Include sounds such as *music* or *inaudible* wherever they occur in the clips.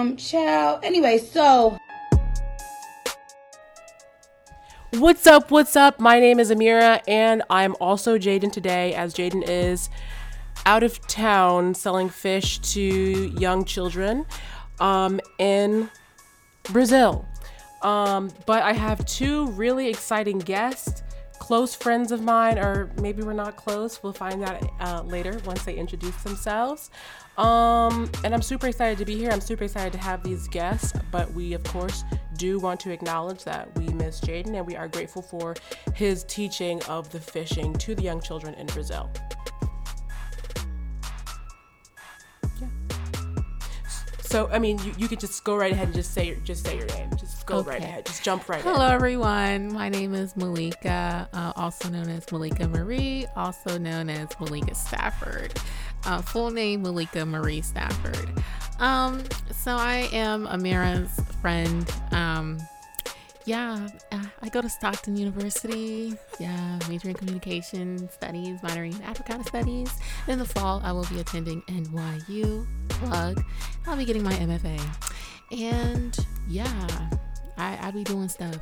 Um. Anyway, so. What's up? What's up? My name is Amira, and I'm also Jaden today, as Jaden is out of town selling fish to young children um, in Brazil. Um, but I have two really exciting guests, close friends of mine, or maybe we're not close. We'll find out uh, later once they introduce themselves. Um, and I'm super excited to be here. I'm super excited to have these guests, but we, of course, do want to acknowledge that we miss Jaden and we are grateful for his teaching of the fishing to the young children in Brazil. Yeah. So I mean, you, you could just go right ahead and just say just say your name. Just go okay. right ahead. Just jump right. Hello, in. everyone. My name is Malika, uh, also known as Malika Marie, also known as Malika Stafford. Uh, full name Malika Marie Stafford. Um, so I am Amira's friend. Um, yeah, uh, I go to Stockton University. Yeah, major in communication studies, minoring in Africana studies. In the fall, I will be attending NYU. Plug. I'll be getting my MFA. And yeah, I I be doing stuff.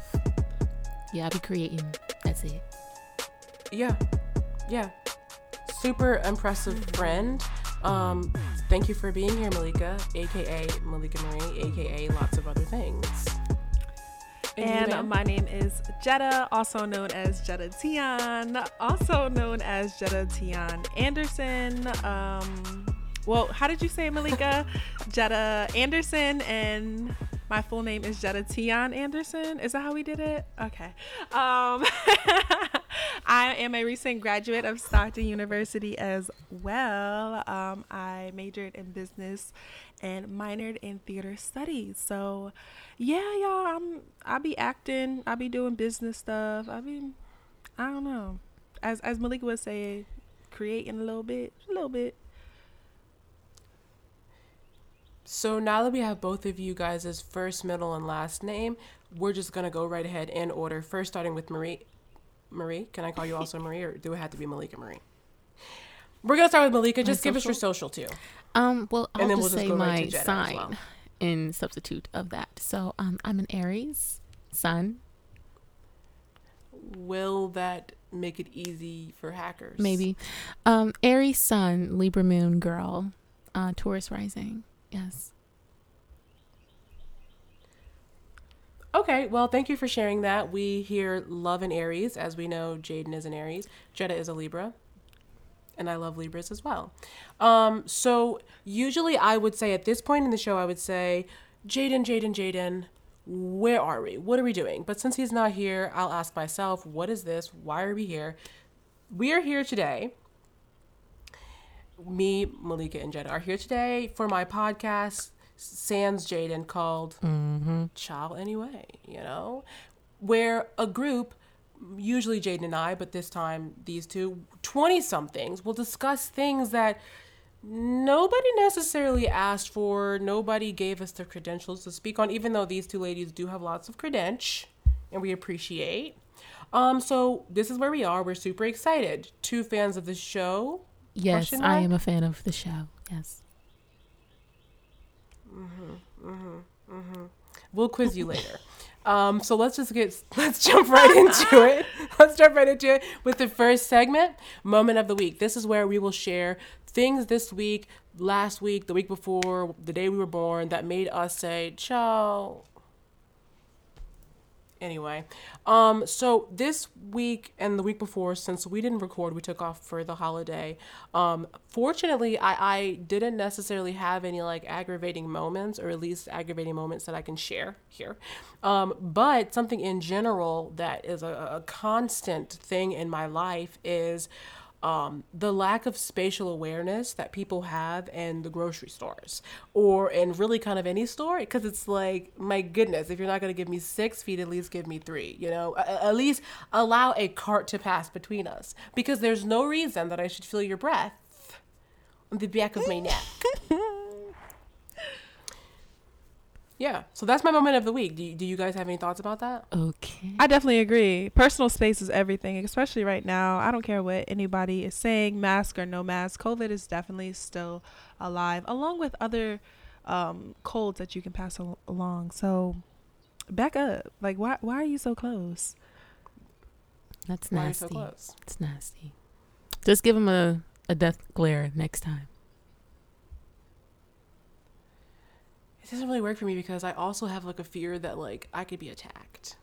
Yeah, I be creating. That's it. Yeah, yeah super impressive friend. Um, thank you for being here, Malika, aka Malika Marie, aka lots of other things. And, and my name is Jetta, also known as Jetta Tian, also known as Jetta Tian Anderson. Um, well, how did you say Malika? *laughs* Jetta Anderson, and my full name is Jetta Tian Anderson. Is that how we did it? Okay. Um, *laughs* I am a recent graduate of Stockton University as well. Um, I majored in business and minored in theater studies. So, yeah, y'all, I'm I be acting, I be doing business stuff. I be, I don't know. As as Malika would say, creating a little bit, a little bit. So now that we have both of you guys' first, middle, and last name, we're just gonna go right ahead in order. First, starting with Marie. Marie, can I call you also Marie, or do it have to be Malika Marie? We're gonna start with Malika. Just give us your social too. Um, well, I'll and then just we'll just say my right sign well. in substitute of that. So, um, I'm an Aries sun. Will that make it easy for hackers? Maybe. Um, Aries sun, Libra moon, girl, uh, Taurus rising. Yes. Okay, well, thank you for sharing that. We here love an Aries, as we know Jaden is an Aries. Jetta is a Libra, and I love Libras as well. Um, so usually I would say at this point in the show, I would say, Jaden, Jaden, Jaden, where are we? What are we doing? But since he's not here, I'll ask myself, what is this? Why are we here? We are here today me, Malika, and Jetta are here today for my podcast, Sans Jaden, called mm-hmm. Child Anyway, you know, where a group, usually Jaden and I, but this time these two 20 somethings, will discuss things that nobody necessarily asked for. Nobody gave us the credentials to speak on, even though these two ladies do have lots of credentials and we appreciate. Um, so this is where we are. We're super excited. Two fans of the show Yes, I am a fan of the show. Yes. Mm-hmm, mm-hmm, mm-hmm. We'll quiz you later. *laughs* Um, so let's just get *laughs* let's jump right into *laughs* it. Let's jump right into it with the first segment, moment of the week. This is where we will share things this week, last week, the week before, the day we were born that made us say, "Child, anyway um so this week and the week before since we didn't record we took off for the holiday. Um fortunately i i didn't necessarily have any like aggravating moments or at least aggravating moments that i can share here. Um but something in general that is a, a constant thing in my life is um, the lack of spatial awareness that people have in the grocery stores or in really kind of any store because it's like my goodness if you're not going to give me six feet at least give me three you know? At least allow a cart to pass between us because there's no reason that i should feel your breath on the back of my neck *laughs* Yeah. So that's my moment of the week. Do you, do you guys have any thoughts about that? Okay. I definitely agree. Personal space is everything, especially right now. I don't care what anybody is saying, mask or no mask. COVID is definitely still alive, along with other um, colds that you can pass al- along. So back up. Like, why why are you so close? That's nasty. Why are you nasty. so close? It's nasty. Just give him a, a death glare next time. It doesn't really work for me because I also have like a fear that like I could be attacked.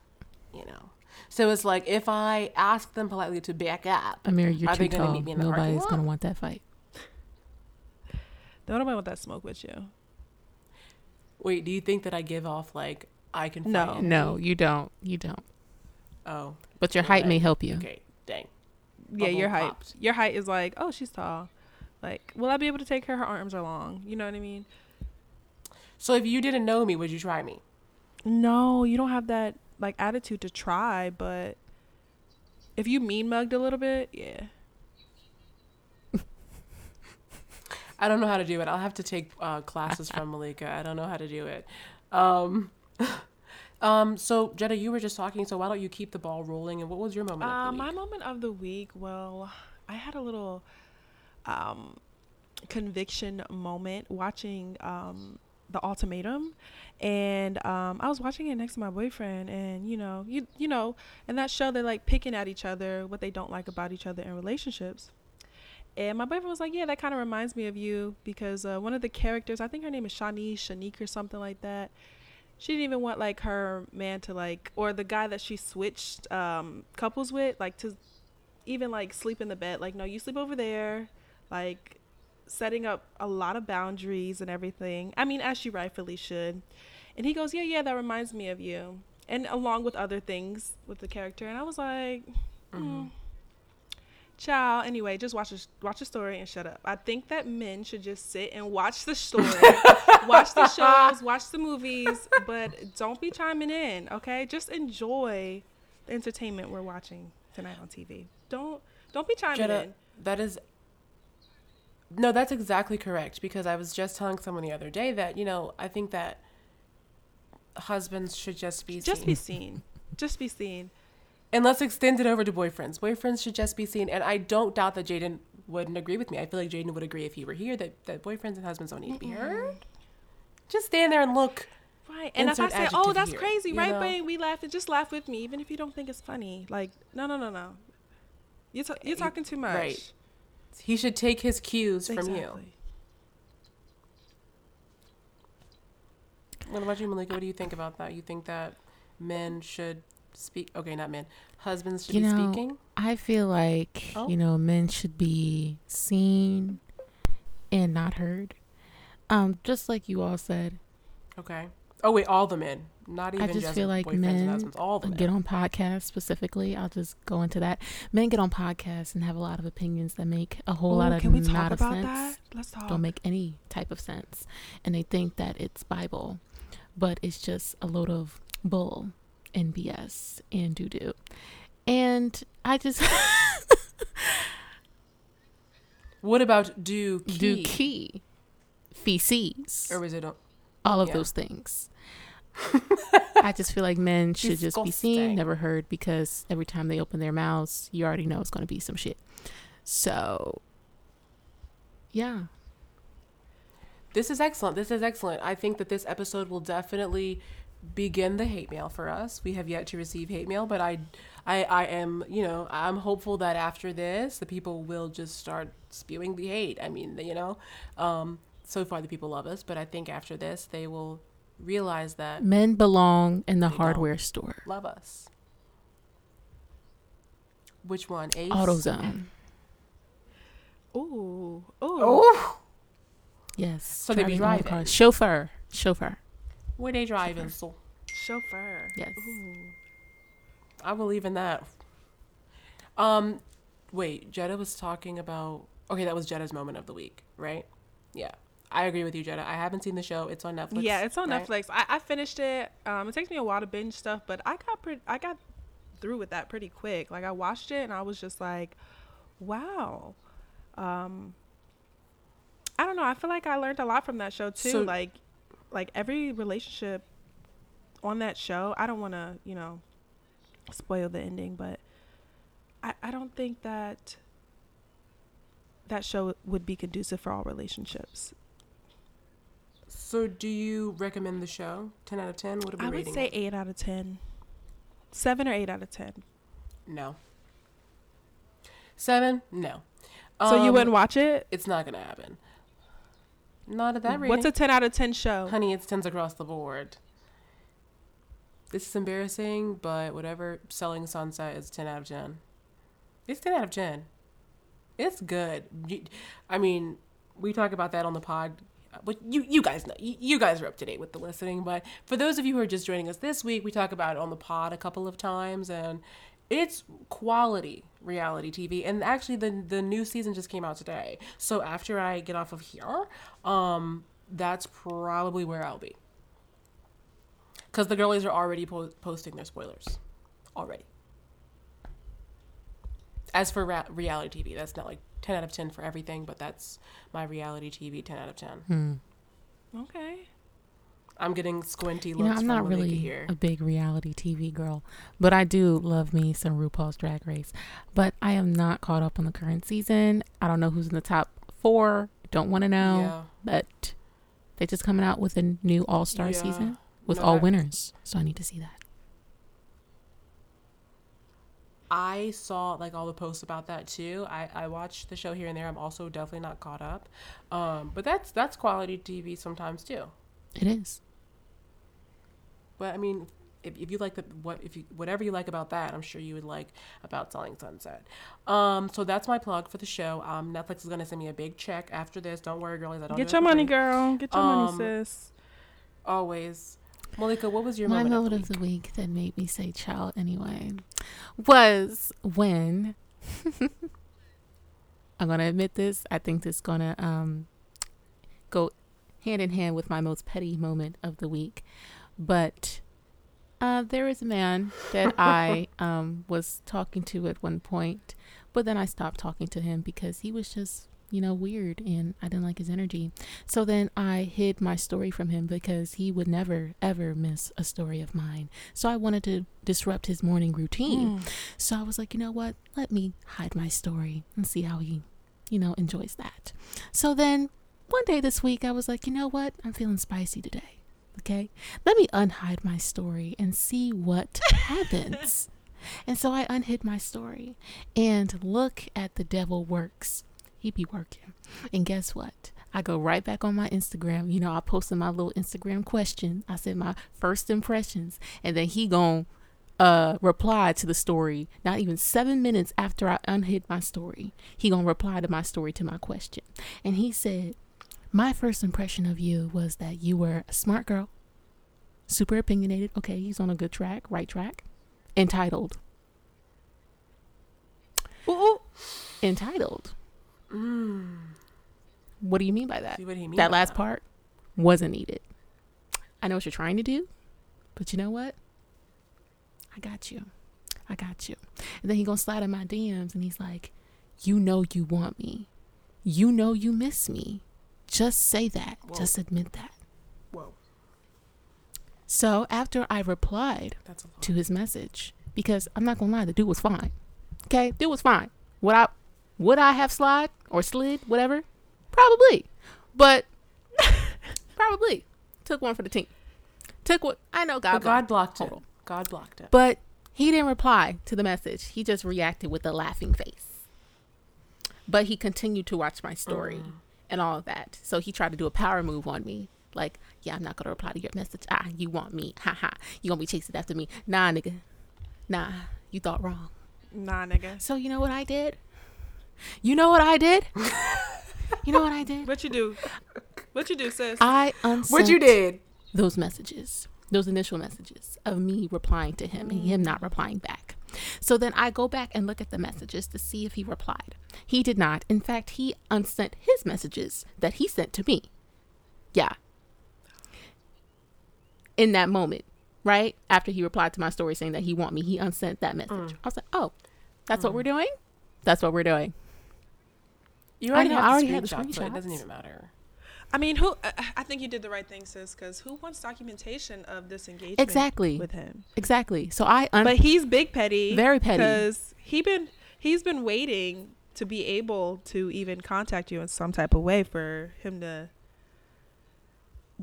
You know. So it's like if I ask them politely to back up, Amir, you're Are too they gonna tall. meet me in Nobody's lot? gonna want that fight. Don't nobody want that smoke with you. wait, do you think that I give off like I can fight No. energy? No, you don't. You don't. Oh, But your height may help you. okay. Dang. Yeah, your height. popped. Your height is like, oh, she's tall. Like, will I be able to take her? Her arms are long. You know what I mean? So if you didn't know me, would you try me? No, you don't have that like attitude to try, but if you mean mugged a little bit, yeah. *laughs* I don't know how to do it. I'll have to take uh, classes from Malika. I don't know how to do it. Um, *laughs* um. So Jetta, you were just talking. So why don't you keep the ball rolling? And what was your moment? Uh, of the my moment of the week, well, I had a little um, conviction moment watching um, the ultimatum. And um, I was watching it next to my boyfriend and you know you you know in that show they're like picking at each other what they don't like about each other in relationships. And my boyfriend was like yeah that kind of reminds me of you because uh, one of the characters I think her name is Shanice Shanique or something like that. She didn't even want like her man to like or the guy that she switched um couples with like to even like sleep in the bed like no you sleep over there. Like setting up a lot of boundaries and everything i mean as she rightfully should and he goes yeah yeah that reminds me of you and along with other things with the character and i was like mm. Child. Anyway, just watch a, watch a story and shut up. I think that men should just sit and watch the *laughs* story, watch the shows, watch the movies, but don't be chiming in, okay? Just enjoy the entertainment we're watching tonight on TV. Don't don't be chiming Jetta, in. that is. No, that's exactly correct because I was just telling someone the other day that you know I think that husbands should just be Just seen. be seen. Just be seen. and let's extend it over to boyfriends. Boyfriends should just be seen, and I don't doubt that Jaden wouldn't agree with me. I feel like Jaden would agree if he were here that that boyfriends and husbands don't need to be heard. Just stand there and look. Right. And if I say, "Oh, that's here, crazy," right, know? babe? We laughed and just laugh with me, even if you don't think it's funny. Like, no, no, no, no. You're, ta- you're eh, talking too much. right. He should take his cues from you. What about you, Malika? What do you think about that? You think that men should speak? Okay, not men. Husbands should You be know, speaking. I feel like Oh. you know men should be seen and not heard. Um, just like you all said, Okay. Oh wait, all the men, not even I just just feel like men husbands. All the men. get on podcasts specifically. I'll just go into that. Men get on podcasts and have a lot of opinions that make a whole lot of can we talk about sense. that? Let's talk. Don't make any type of sense, and they think that it's Bible, but it's just a load of bull and BS and doo doo. And I just *laughs* What about do key? do key feces Or is it? a- all of yeah. those things. I just feel like men should just be seen, never heard, because every time they open their mouths, you already know it's going to be some shit. So, yeah, This is excellent. This is excellent. I think that this episode will definitely begin the hate mail for us. We have yet to receive hate mail, but I, I, I am, you know, I'm hopeful that after this, the people will just start spewing the hate. I mean, you know, um, so far the people love us, but I think after this, they will realize that men belong in the They hardware store. love us. Which one? Ace. AutoZone. Ooh. Ooh. Oh, Yes. So they be driving the cars. Chauffeur. Chauffeur. where they driving? So Chauffeur. Yes. Ooh. I believe in that. Um, wait, Jetta was talking about. Okay, that was Jetta's moment of the week, right? Yeah, I agree with you, Jetta. I haven't seen the show. It's on Netflix. Yeah, it's on right? Netflix. I, I finished it. Um, it takes me a while to binge stuff, but I got pretty. I got through with that pretty quick. Like I watched it and I was just like, wow. Um, I don't know. I feel like I learned a lot from that show too. So- like, like every relationship on that show. I don't want to, you know, spoil the ending, but I I don't think that that show would be conducive for all relationships. So, do you recommend the show? Ten out of ten. What are we I would say it? eight out of ten. Seven or eight out of ten. no. Seven? No. So you Um, wouldn't watch it? It's not gonna happen. Not at that rating. What's a ten out of ten show? Honey, it's tens across the board. This is embarrassing, but whatever. Selling Sunset is 10 out of 10. It's 10 out of 10. It's good. I mean, we talk about that on the pod. But you, you guys know, you, guys are up to date with the listening. But for those of you who are just joining us this week, we talk about it on the pod a couple of times, and it's quality reality TV. And actually, the the new season just came out today. So after I get off of here, um, that's probably where I'll be. Because the girlies are already po- posting their spoilers. Already. As for ra- reality TV, that's not like 10 out of 10 for everything, but that's my reality TV 10 out of 10. Hmm. Okay. I'm getting squinty You looks know, I'm not Malika really here. a big reality TV girl, but I do love me some RuPaul's Drag Race. But I am not caught up on the current season. I don't know who's in the top four. Don't want to know. Yeah. But they just coming out with a new All Star Yeah. season with No, all that- winners, so I need to see that. I saw like all the posts about that too. I, I watched the show here and there. I'm also definitely not caught up. Um, but that's that's quality TV sometimes too. It is. But I mean, if, if you like the what if you whatever you like about that, I'm sure you would like about Selling Sunset. Um, so that's my plug for the show. Um, Netflix is gonna send me a big check after this. Don't worry, girlies. I don't Get do your money, free. girl. Get your Um, money, sis. Always. Malika, what was your My moment, moment of of the the week? week that made me say child anyway was when *laughs* I'm gonna admit this. I think this is gonna um go hand in hand with my most petty moment of the week. But uh, there is a man that *laughs* I um was talking to at one point, but then I stopped talking to him because he was just you know weird and I didn't like his energy. So then I hid my story from him because he would never, ever miss a story of mine. So I wanted to disrupt his morning routine. Hmm. So I was like, you know what? Let me hide my story and see how he, you know, enjoys that. So then one day this week, I was like, you know what? I'm feeling spicy today. Okay. Let me unhide my story and see what happens. *laughs* And so I unhid my story and look at the devil works. He be working. And guess what? I go right back on my Instagram. You know, I posted my little Instagram question. I said my first impressions. And then he gon' uh reply to the story not even seven minutes after I unhid my story. He gonna reply to my story to my question. And he said, My first impression of you was that you were a smart girl, super opinionated. Okay, he's on a good track, right track. Entitled. Ooh, ooh. Entitled. What do you mean by that? See what he mean that by last that. part wasn't needed. I know what you're trying to do, but you know what? I got you. I got you. And then he gonna slide in my DMs and he's like, You know you want me. You know you miss me. Just say that. Whoa. Just admit that. Whoa, So after I replied that's a lot. to his message, because I'm not gonna lie, the dude was fine. Okay, dude was fine. Would I would I have slid or slid, whatever? Probably. But *laughs* probably. Took one for the team. Took what I know God But God blocked. blocked it. God blocked it. But he didn't reply to the message. He just reacted with a laughing face. But he continued to watch my story and all of that. So he tried to do a power move on me. Like, yeah, I'm not gonna reply to your message. Ah, you want me. Ha ha. You gonna be chasing after me. Nah, nigga. Nah, you thought wrong. Nah, nigga. So you know what I did? You know what I did? *laughs* you know what I did? What you do? What you do, sis? I unsent what you did? those messages, those initial messages of me replying to him and him not replying back. So then I go back and look at the messages to see if he replied. He did not. In fact, he unsent his messages that he sent to me. Yeah. In that moment, right? After he replied to my story saying that he want me, he unsent that message. Mm. I was like, "Oh, that's what we're mm. doing? That's what we're doing." You I already know, I have already the had the screenshot, so it doesn't even matter. I mean, who? I I think you did the right thing, sis. Because who wants documentation of this engagement? Exactly. with him. Exactly. So I un- But he's big petty. Very petty. Because he been he's been waiting to be able to even contact you in some type of way for him to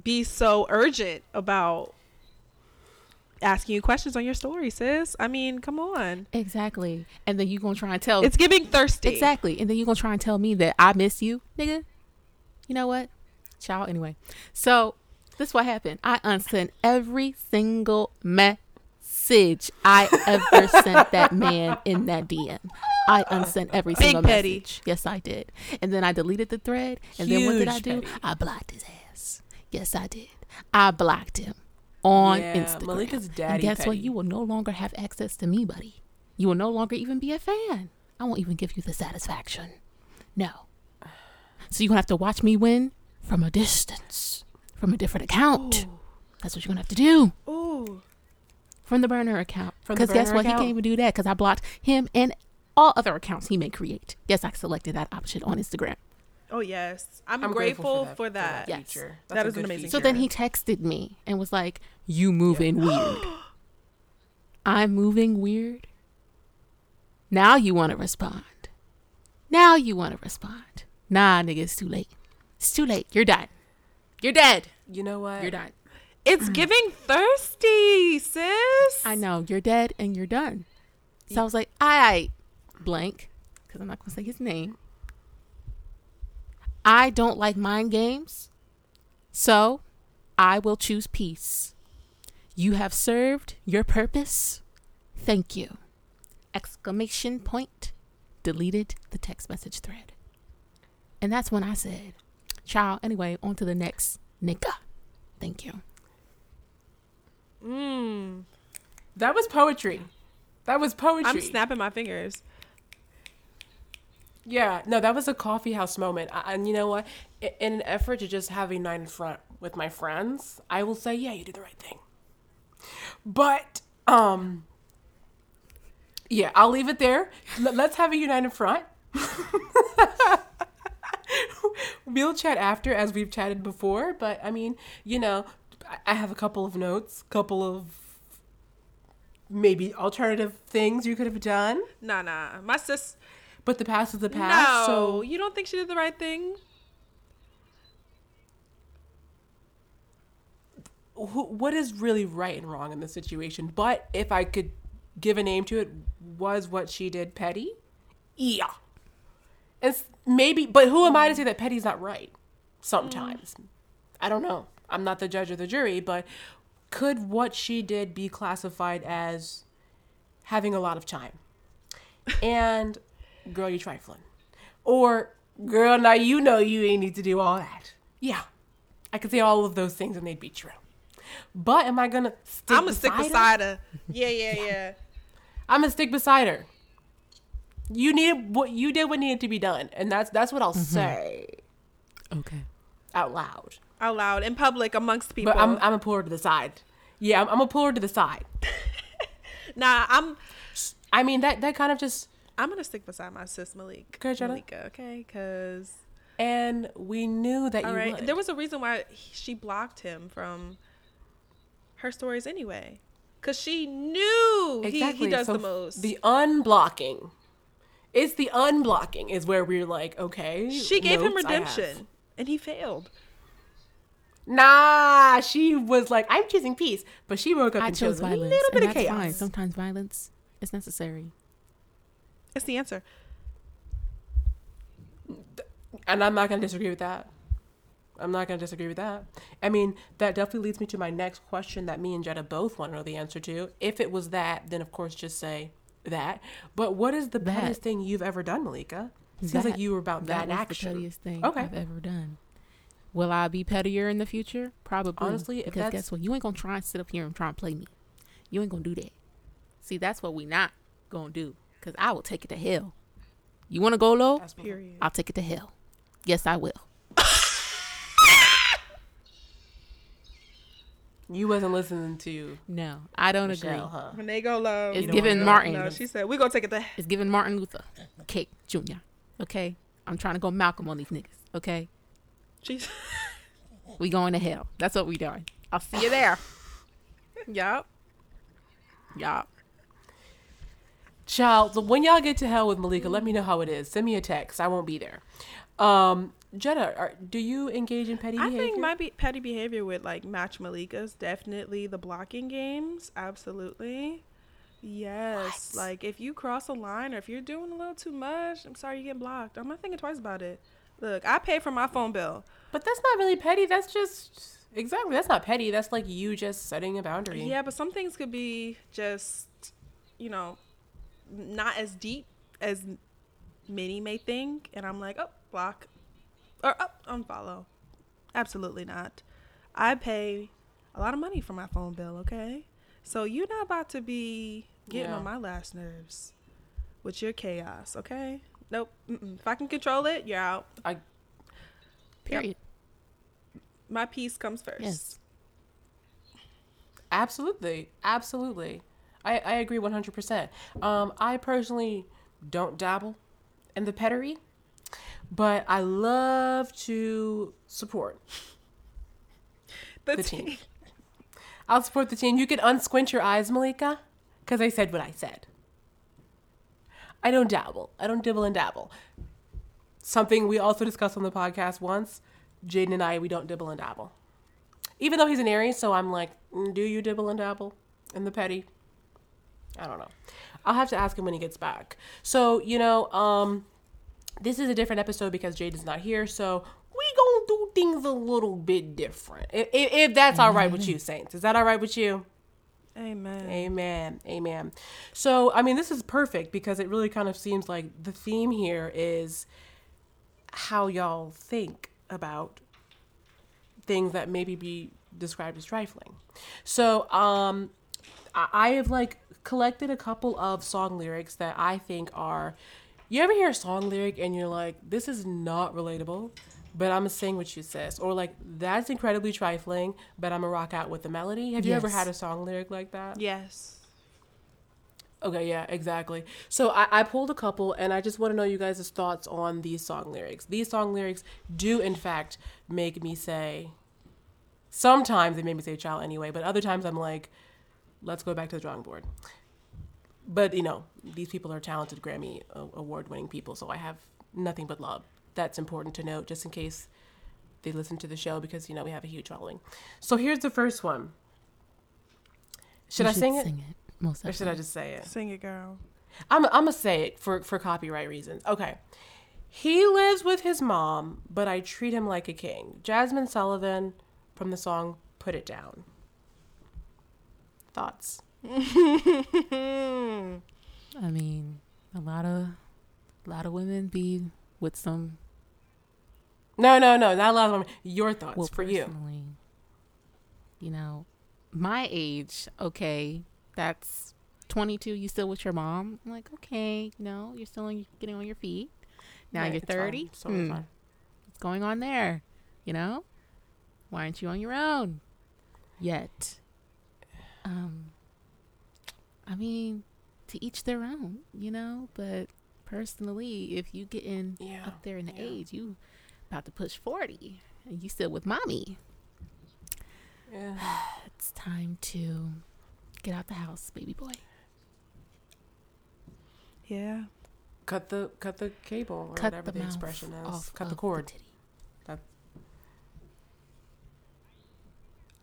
be so urgent about asking you questions on your story, sis. I mean, come on. Exactly. And then you gonna try and tell It's giving thirsty. Exactly. And then you gonna try and tell me that I miss you, nigga. You know what? Child anyway. So this is what happened. I unsent every single message I ever *laughs* sent that man in that DM. I unsent every Big single petty. message. Yes, I did. And then I deleted the thread. And then what did I do? petty. I blocked his ass. Yes, I did. I blocked him on Yeah, Instagram. Malika's and daddy guess what? You will no longer have access to me, buddy. You will no longer even be a fan. I won't even give you the satisfaction. No. So you're gonna have to watch me win from a distance, from a different account. That's what you're gonna have to do Ooh. from the burner account. Because guess what? He can't even do that because I blocked him and all other accounts he may create. Yes, I selected that option on Instagram. Oh yes. I'm, I'm grateful, that- for that. Yes. feature. That That's an good amazing So then he texted me and was like, "You moving weird." *gasps* I'm moving weird. Now you want to respond. Now you want to respond. Nah, nigga, it's too late. It's too late. You're done. You're dead. You know what? You're done. It's *clears throat* giving thirsty, sis. I know you're dead and you're done. So I was like, I blank, because I'm not gonna say his name. I don't like mind games, so I will choose peace. You have served your purpose. Thank you. Exclamation point. Deleted the text message thread. And that's when I said, child, Anyway, on to the next nigga. Thank you. Mm. That was poetry. That was poetry. I'm snapping my fingers. Yeah, no, that was a coffee house moment. I, and you know what? In an effort to just have a night in front with my friends, I will say, yeah, you did the right thing. But, um, yeah, I'll leave it there. L- let's have a united front. *laughs* we'll chat after, as we've chatted before. But I mean, you know, I- I have a couple of notes, couple of maybe alternative things you could have done. Nah, nah. My sis. But the past is the past. no, So you don't think she did the right thing? who, what is really right and wrong in this situation? But if I could give a name to it, was what she did petty? Yeah. It's maybe, but who am I to say that petty's not right? Sometimes. I don't know. I'm not the judge or the jury, but could what she did be classified as having a lot of time? And girl, you trifling. Or girl, now you know you ain't need to do all that. Yeah. I could say all of those things and they'd be true. But am I gonna stick I'm gonna stick beside her? beside her. Yeah, yeah, yeah. I'm gonna stick beside her. You needed what you did what needed to be done, and that's that's what I'll Mm-hmm. say Okay. out loud. Out loud in public amongst people. But I'm I'm gonna pull her to the side. Yeah, I'm, I'm gonna pull her to the side. *laughs* nah, I'm. I mean that that kind of just I'm gonna stick beside my sis Malik. Okay, Jenna. Malika, okay? Because and we knew that all you right, would. there was a reason why he, she blocked him from her stories anyway. Cause she knew he, he does So the most. The unblocking. It's the unblocking is where we're like, okay. she gave him notes I redemption, and he failed. Nah, she was like, I'm choosing peace, but she woke up I and chose chose a little bit and of that's chaos. fine. Sometimes violence is necessary. It's the answer. And I'm not going to disagree with that. I'm not going to disagree with that. I mean, that definitely leads me to my next question that me and Jetta both want to know the answer to. If it was that, then of course just say that. But what is the That. pettiest thing you've ever done, Malika? Seems That- like you were about that, That was action. the pettiest thing Okay. I've ever done. Will I be pettier in the future? Probably. Honestly, if because that's- guess what? You ain't gonna try and sit up here and try and play me. You ain't gonna do that. See, that's what we not gonna do. Cause I will take it to hell. You wanna go low? That's Period. I'll take it to hell. Yes, I will. You wasn't listening to No, I don't Michelle, agree. huh? When they go low, It's you giving go- Martin. No, she said we're gonna take it to. Hell. It's giving Martin Luther King Jr. Okay, I'm trying to go Malcolm on these niggas. Okay, She's *laughs* we going to hell. That's what we doing. I'll see you there. *laughs* yup. Y'all. Child, so when y'all get to hell with Malika, let me know how it is. Send me a text. I won't be there. Um, Jetta, are, do you engage in petty I behavior? think my be- petty behavior would like match Malika's. Definitely the blocking games. Absolutely. Yes. What? Like if you cross a line or if you're doing a little too much, I'm sorry you get blocked. I'm not thinking twice about it. Look, I pay for my phone bill. But that's not really petty. That's just exactly. That's not petty. That's like you just setting a boundary. Yeah, but some things could be just, you know, not as deep as many may think. And I'm like, oh, block. Or oh, unfollow. Absolutely not. I pay a lot of money for my phone bill, okay? So you're not about to be getting Yeah. on my last nerves with your chaos, okay? Nope. Mm-mm. If I can control it, you're out. I Period. My peace comes first. Yes. absolutely, absolutely. I I agree one hundred percent. Um, I personally don't dabble in the pettery, but I love to support *laughs* The, the team. team. I'll support the team. You can unsquint your eyes, Malika, because I said what I said. I don't dabble. I don't dibble and dabble. Something we also discussed on the podcast once. Jaden and I, we don't dibble and dabble. Even though he's an Aries, so I'm like, mm, do you dibble and dabble in the petty? I don't know. I'll have to ask him when he gets back. So, you know, um, this is a different episode because Jaden's not here, so we gonna do things a little bit different. If, if, if that's all right with you, Saints. Is that all right with you? Amen. Amen. Amen. So, I mean, this is perfect because it really kind of seems like the theme here is how y'all think about things that maybe be described as trifling. So, um, I I have like collected a couple of song lyrics that I think are. You ever hear a song lyric and you're like, this is not relatable, but I'm gonna sing what you says, or like that's incredibly trifling, but I'm gonna rock out with the melody. Have you ever had a song lyric like that? Yes. Okay, yeah, exactly. So I, I pulled a couple, and I just want to know you guys' thoughts on these song lyrics. These song lyrics do, in fact, make me say. Sometimes they make me say "child" anyway, but other times I'm like, "Let's go back to the drawing board." But you know, these people are talented Grammy uh, award-winning people, so I have nothing but love. That's important to note, just in case they listen to the show, because you know we have a huge following. So here's the first one. Should You I sing it, Sing it. Most or should I just say it? Sing it, girl. I'm I'm gonna say it for for copyright reasons. Okay. He lives with his mom, but I treat him like a king. Jazmine Sullivan from the song Put It Down. Thoughts? I mean, a lot of, a lot of women be with some. No, no, no, not a lot of women. Your thoughts Well, for you. you know, my age. Okay, that's 22. You still with your mom? I'm like, okay, you know, you're still getting on your feet. Now Right, you're 30. So Hmm. What's going on there? You know, why aren't you on your own yet? Um, I mean, to each their own, you know. But personally, if you getting Yeah, up there in the yeah. age, you about to push 40, and you still with mommy. Yeah. *sighs* It's time to get out the house, baby boy. Yeah. Cut the cut the cable or Cut whatever the, the, expression is. cut the cord. titty.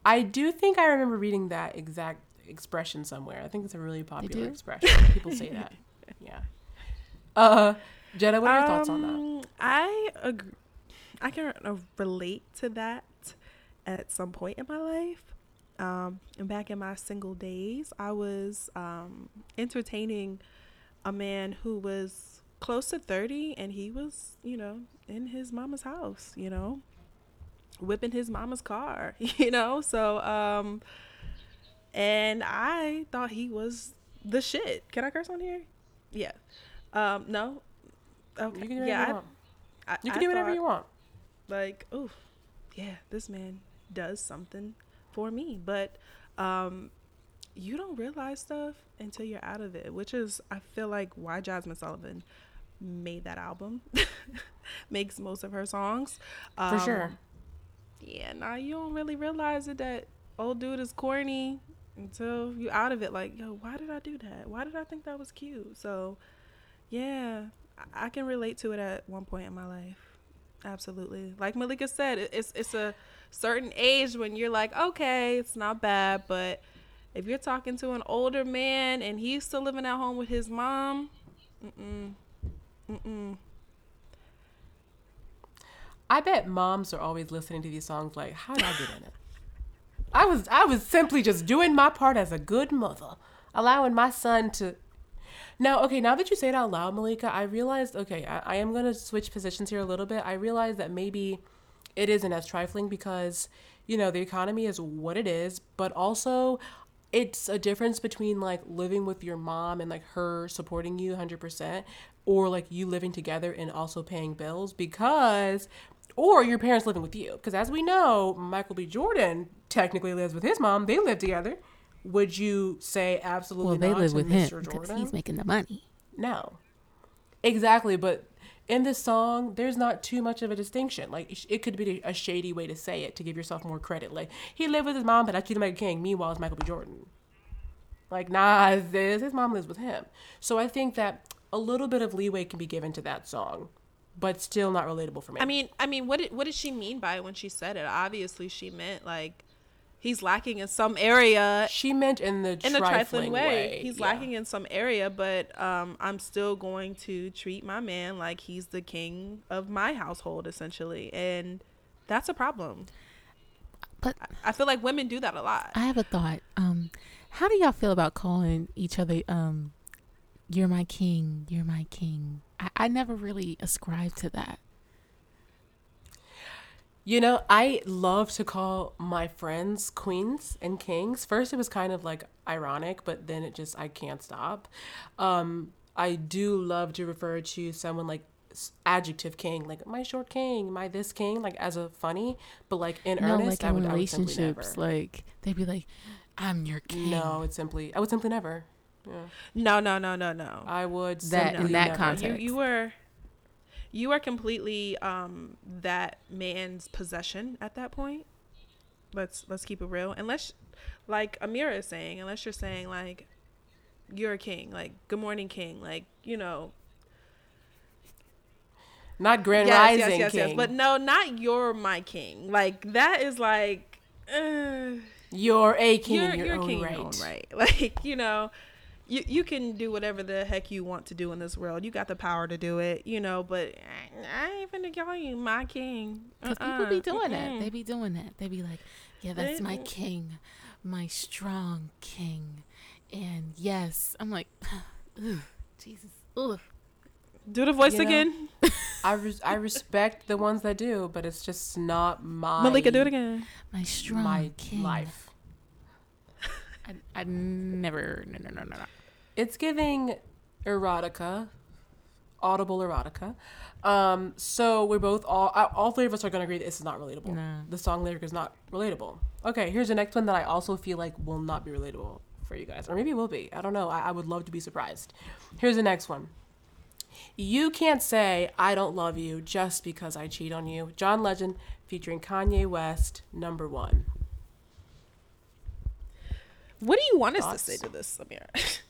I do think I remember reading that exact expression somewhere. I think it's a really popular expression. People say that. *laughs* Yeah. Uh, Jenna, what are your thoughts on that? Um, I agree. I can uh, relate to that at some point in my life. Um, and back in my single days, I was um, entertaining a man who was close to 30 and he was, you know, in his mama's house, you know, whipping his mama's car, *laughs* you know? So, um, and I thought he was the shit. Can I curse on here? Yeah. Um, no. Okay. You can do whatever yeah, you I- want. I, You can I do whatever thought, you want. Like, oh, yeah, this man does something for me. But um, you don't realize stuff until you're out of it, which is, I feel like, why Jazmine Sullivan made that album, *laughs* makes most of her songs. For Um, sure. Yeah, now you don't really realize it that old dude is corny until you out of it. Like, yo, why did I do that? Why did I think that was cute? So, yeah, I, I can relate to it at one point in my life. Absolutely. Like Malika said, it's it's a certain age when you're like, okay, it's not bad, but if you're talking to an older man and he's still living at home with his mom, mm-mm, mm-mm. I bet moms are always listening to these songs like, how did I get in it? I was I was simply just doing my part as a good mother, allowing my son to now, okay, now that you say it out loud, Malika, I realized, okay, I, I am to switch positions here a little bit. I realize that maybe it isn't as trifling because, you know, the economy is what it is, but also it's a difference between like living with your mom and like her supporting you 100% or like you living together and also paying bills because or your parents living with you because as we know michael b jordan technically lives with his mom they live together would you say absolutely? Well, they live with Mr. him because he's making the money. No, exactly. But in this song, there's not too much of a distinction. Like it could be a shady way to say it to give yourself more credit. Like he lived with his mom, but I treat him like a king. Meanwhile, it's Michael B. Jordan. Like nah, this his mom lives with him. So I think that a little bit of leeway can be given to that song, but still not relatable for me. I mean, I mean, what did what did she mean by it when she said it? Obviously, she meant like he's lacking in some area. She meant in the in a trifling way. way. He's yeah. lacking in some area, but um, I'm still going to treat my man like he's the king of my household, essentially, and that's a problem. But I, I feel like women do that a lot. I have a thought. Um, how do y'all feel about calling each other um, "You're my king"? You're my king. I, I never really ascribed to that. You know, I love to call my friends queens and kings. First, it was kind of like ironic, but then it just, I can't stop. Um, I do love to refer to someone like adjective king, like my short king, my this king, like as a funny, but like in no, earnest, like I would, relationships, I would like they'd be like, "I'm your king." No, it's simply I would simply never. No, no, no, no, no. I would that in that never. context. You, you were you are completely um, that man's possession at that point. Let's let's keep it real. Unless, like Amira is saying, unless you're saying like, you're a king, like good morning king, like you know. Not Grand yes, Rising yes, yes, king. yes, but no, not you're my king. Like that is like. Uh, you're a king you're, in your you're own king right. Own right. *laughs* Like you know, you you can do whatever the heck you want to do in this world. You got the power to do it, you know. But I, ain't gonna call you my king. Because uh-uh. people be doing mm-hmm. that. They be doing that. They be like, yeah, that's my king, my strong king, and yes, I'm like, *sighs* ugh, Jesus, ugh. Do the voice you again. *laughs* I res- I respect the ones that do, but it's just not my Malika. Do it again. My strong my king. life. *laughs* I, I never no no no no no. It's giving erotica, audible erotica. Um, so we're both all all three of us are gonna agree that this is not relatable. No. The song lyric is not relatable. Okay, here's the next one that I also feel like will not be relatable for you guys, or maybe it will be. I don't know. I, I would love to be surprised. Here's the next one. You can't say I don't love you just because I cheat on you. John Legend featuring Kanye West, number one. What do you want Thoughts? us to say to this, Samira? *laughs*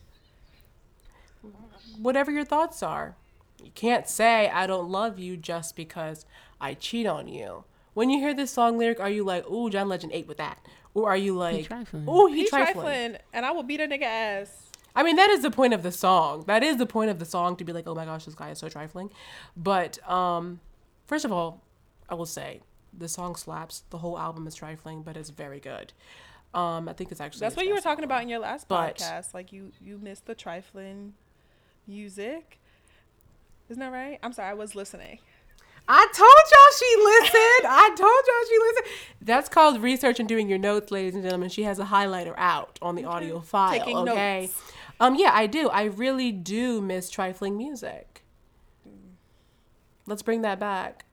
whatever your thoughts are. You can't say I don't love you just because I cheat on you. When you hear this song lyric, are you like, "Ooh, John Legend ate with that," or are you like, "Ooh, he, he trifling. trifling," and I will beat a nigga ass. I mean, that is the point of the song. That is the point of the song to be like, "Oh my gosh, this guy is so trifling." But um, first of all, I will say the song slaps. The whole album is trifling, but it's very good. Um, I think it's actually that's what you were talking album. about in your last but, podcast. Like you, you missed the trifling music. Isn't that right? I'm sorry, I was listening. I told y'all she listened. I told y'all she listened. That's called research and doing your notes, ladies and gentlemen. She has a highlighter out on the okay. audio file. Taking okay. Notes. Um, yeah, I do. I really do miss trifling music. Let's bring that back.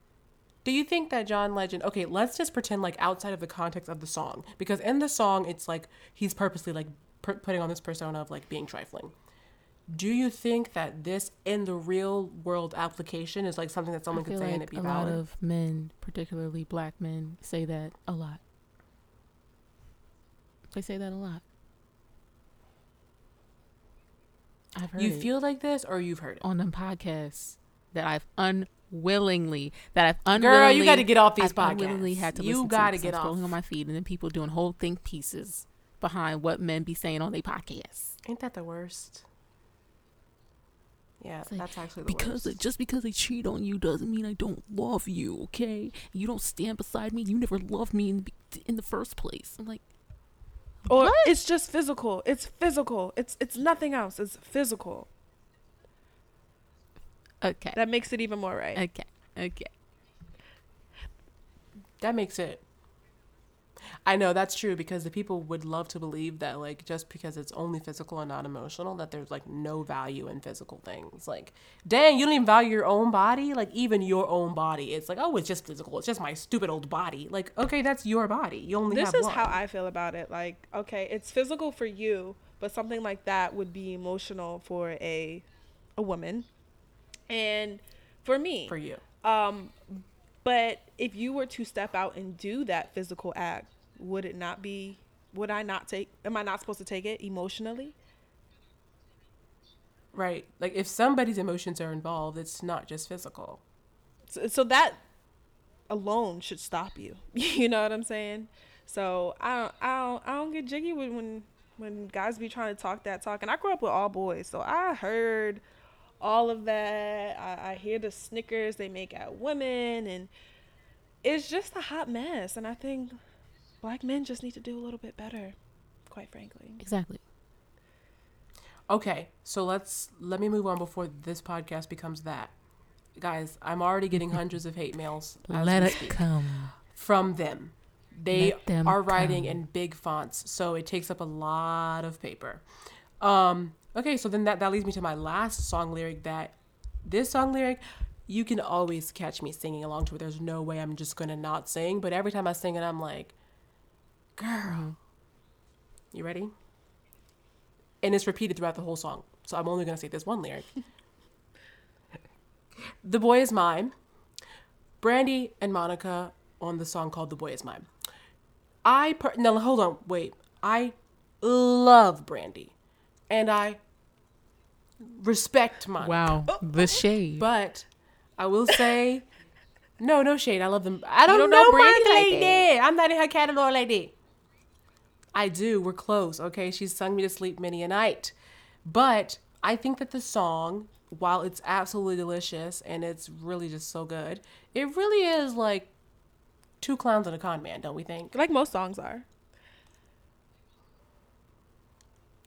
Do you think that John Legend? Okay, let's just pretend like outside of the context of the song, because in the song it's like he's purposely like putting on this persona of like being trifling do you think that this in the real world application is like something that someone could say like and it be a valid? A lot of men, particularly black men, say that a lot. They say that a lot. I've heard. You feel like this, or you've heard it on them podcasts that I've unwillingly that I've unwillingly. Girl, you got to get off these I've podcasts. unwillingly had to you got to get scrolling off. on my feed, and then people doing whole think pieces behind what men be saying on their podcasts. Ain't that the worst? Yeah, like, that's actually the because worst. just because I cheat on you doesn't mean I don't love you. Okay, you don't stand beside me. You never loved me in the, in the first place. I'm like, Or What? it's just physical. It's physical. It's it's nothing else. It's physical. okay, That makes it even more right. okay, okay. that makes it. I know that's true because the people would love to believe that like just because it's only physical and not emotional that there's like no value in physical things. Like, dang, you don't even value your own body. Like even your own body, it's like oh, it's just physical. It's just my stupid old body. Like okay, that's your body. You only this is one. how I feel about it. Like, okay, it's physical for you, but something like that would be emotional for a a woman. And for me, for you. um but if you were to step out and do that physical act, would it not be would I not take am I not supposed to take it emotionally? Right. Like if somebody's emotions are involved, it's not just physical. So, so that alone should stop you. *laughs* you know what I'm saying? So I don't, I don't, I don't get jiggy when, when, when guys be trying to talk that talk. And I grew up with all boys, so I heard all of that. I, I hear the snickers they make at women, and it's just a hot mess. And I think black men just need to do a little bit better, quite frankly. Exactly. Okay, so let's let me move on before this podcast becomes that. Guys, I'm already getting *laughs* hundreds of hate mails Let we it speak come. from them. They them are writing come. in big fonts, so it takes up a lot of paper. Um, okay, so then that, that leads me to my last song lyric that this song lyric you can always catch me singing along to it. There's no way I'm just gonna not sing, but every time I sing it, I'm like, girl. Mm-hmm. You ready? And it's repeated throughout the whole song. So I'm only gonna say this one lyric. *laughs* the boy is mine. Brandy and Monica on the song called The Boy Is Mine. I per- no hold on wait I love Brandy, and I respect Monica. Wow, the shade. But I will say, no, no shade. I love them. I don't, don't know, know Brandy like that. I'm not in her catalog like that. I do. We're close. Okay, she's sung me to sleep many a night, but I think that the song, while it's absolutely delicious and it's really just so good, it really is like two clowns and a con man. Don't we think? Like most songs are.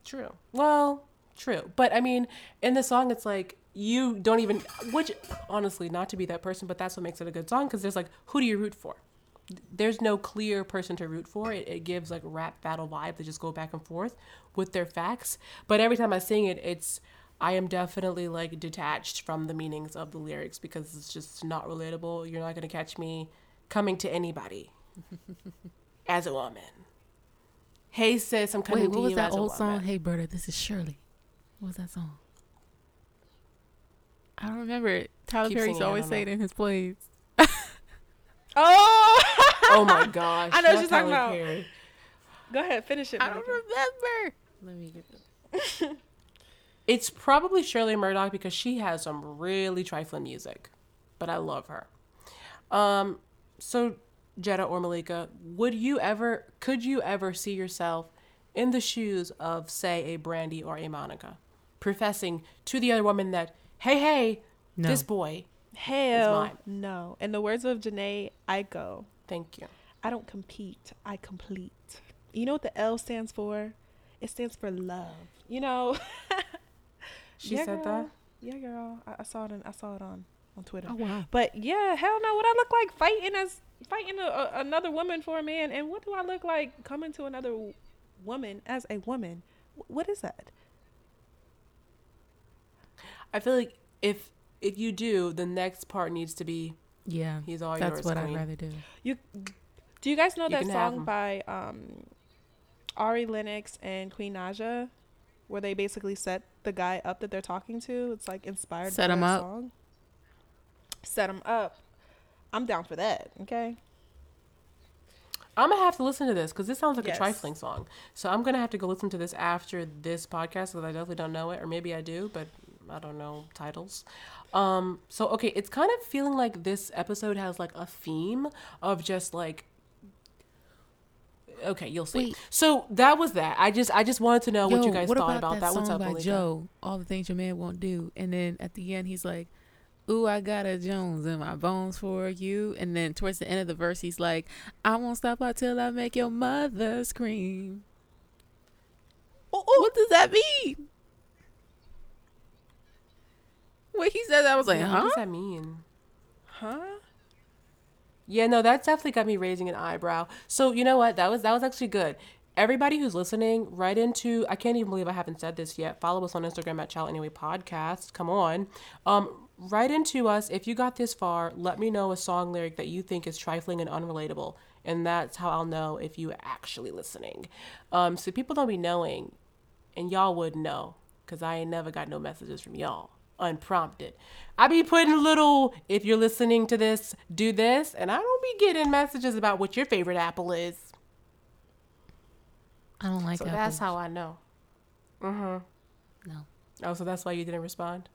True. Well, true. But I mean, in the song, it's like you don't even, which honestly, not to be that person, but that's what makes it a good song because there's like, who do you root for? There's no clear person to root for. It, it gives like rap battle vibe. They just go back and forth with their facts. But every time I sing it, it's, I am definitely like detached from the meanings of the lyrics because it's just not relatable. You're not going to catch me coming to anybody *laughs* as a woman. Hey sis, I'm coming Wait, to what was you that old song? Hey, Berta, this is Shirley. What was that song? I don't remember it. Tyler Keep Perry's singing, always don't say it in his plays. *laughs* Oh, Oh my gosh. *laughs* I know what not you're talking about. Perry. go ahead, finish it. I don't remember. Let me get it. *laughs* It's probably Shirley Murdock because she has some really trifling music, but I love her. Um, so Jetta or Malika, would you ever, could you ever see yourself in the shoes of, say, a Brandy or a Monica, professing to the other woman that, hey, hey, No. this boy, Hell mine. no. In the words of Jhené Aiko, thank you. I don't compete. I complete. You know what the L stands for? It stands for love. You know. *laughs* She Yeah, said girl. that. Yeah, girl. I, I saw it. On, I saw it on on Twitter. Oh wow. But yeah, hell no. What I look like fighting as fighting a, a, another woman for a man, and what do I look like coming to another w- woman as a woman? Wh- What is that? I feel like if if you do, the next part needs to be Yeah, he's all that's yours. what I'd rather do. You do you guys know You that can have song 'em. by um, Ari Lennox and Queen Naija, where they basically set the guy up that they're talking to? It's like inspired. Set by 'em that up. Song. Set him up. I'm down for that. Okay. I'm gonna have to listen to this because this sounds like Yes. a trifling song. So I'm gonna have to go listen to this after this podcast because I definitely don't know it, or maybe I do, but I don't know titles. Um, so okay, it's kind of feeling like this episode has like a theme of just like okay, you'll see. Wait. So that was that. I just I just wanted to know Yo, what you guys what thought about, about that. What's up, by Joe? All the things your man won't do, and then at the end he's like, "Ooh, I got a Jones in my bones for you," and then towards the end of the verse he's like, "I won't stop until I make your mother scream." Ooh, ooh. What does that mean? When he said that, I was like, yeah, "Huh?" What does that mean? Huh? Yeah, no, that's definitely got me raising an eyebrow. So you know what? That was that was actually good. Everybody who's listening, right into I can't even believe I haven't said this yet. Follow us on Instagram at Child Anyway Podcast. Come on. Um, right into us. If you got this far, let me know a song lyric that you think is trifling and unrelatable. And that's how I'll know if you actually listening. Um, so people don't be knowing, and y'all would know, because I ain't never got no messages from y'all unprompted. I be putting little, if you're listening to this, do this, and I don't be getting messages about what your favorite apple is. I don't like So apples. that's how I know. Mm-hmm. No. Oh, so that's why you didn't respond?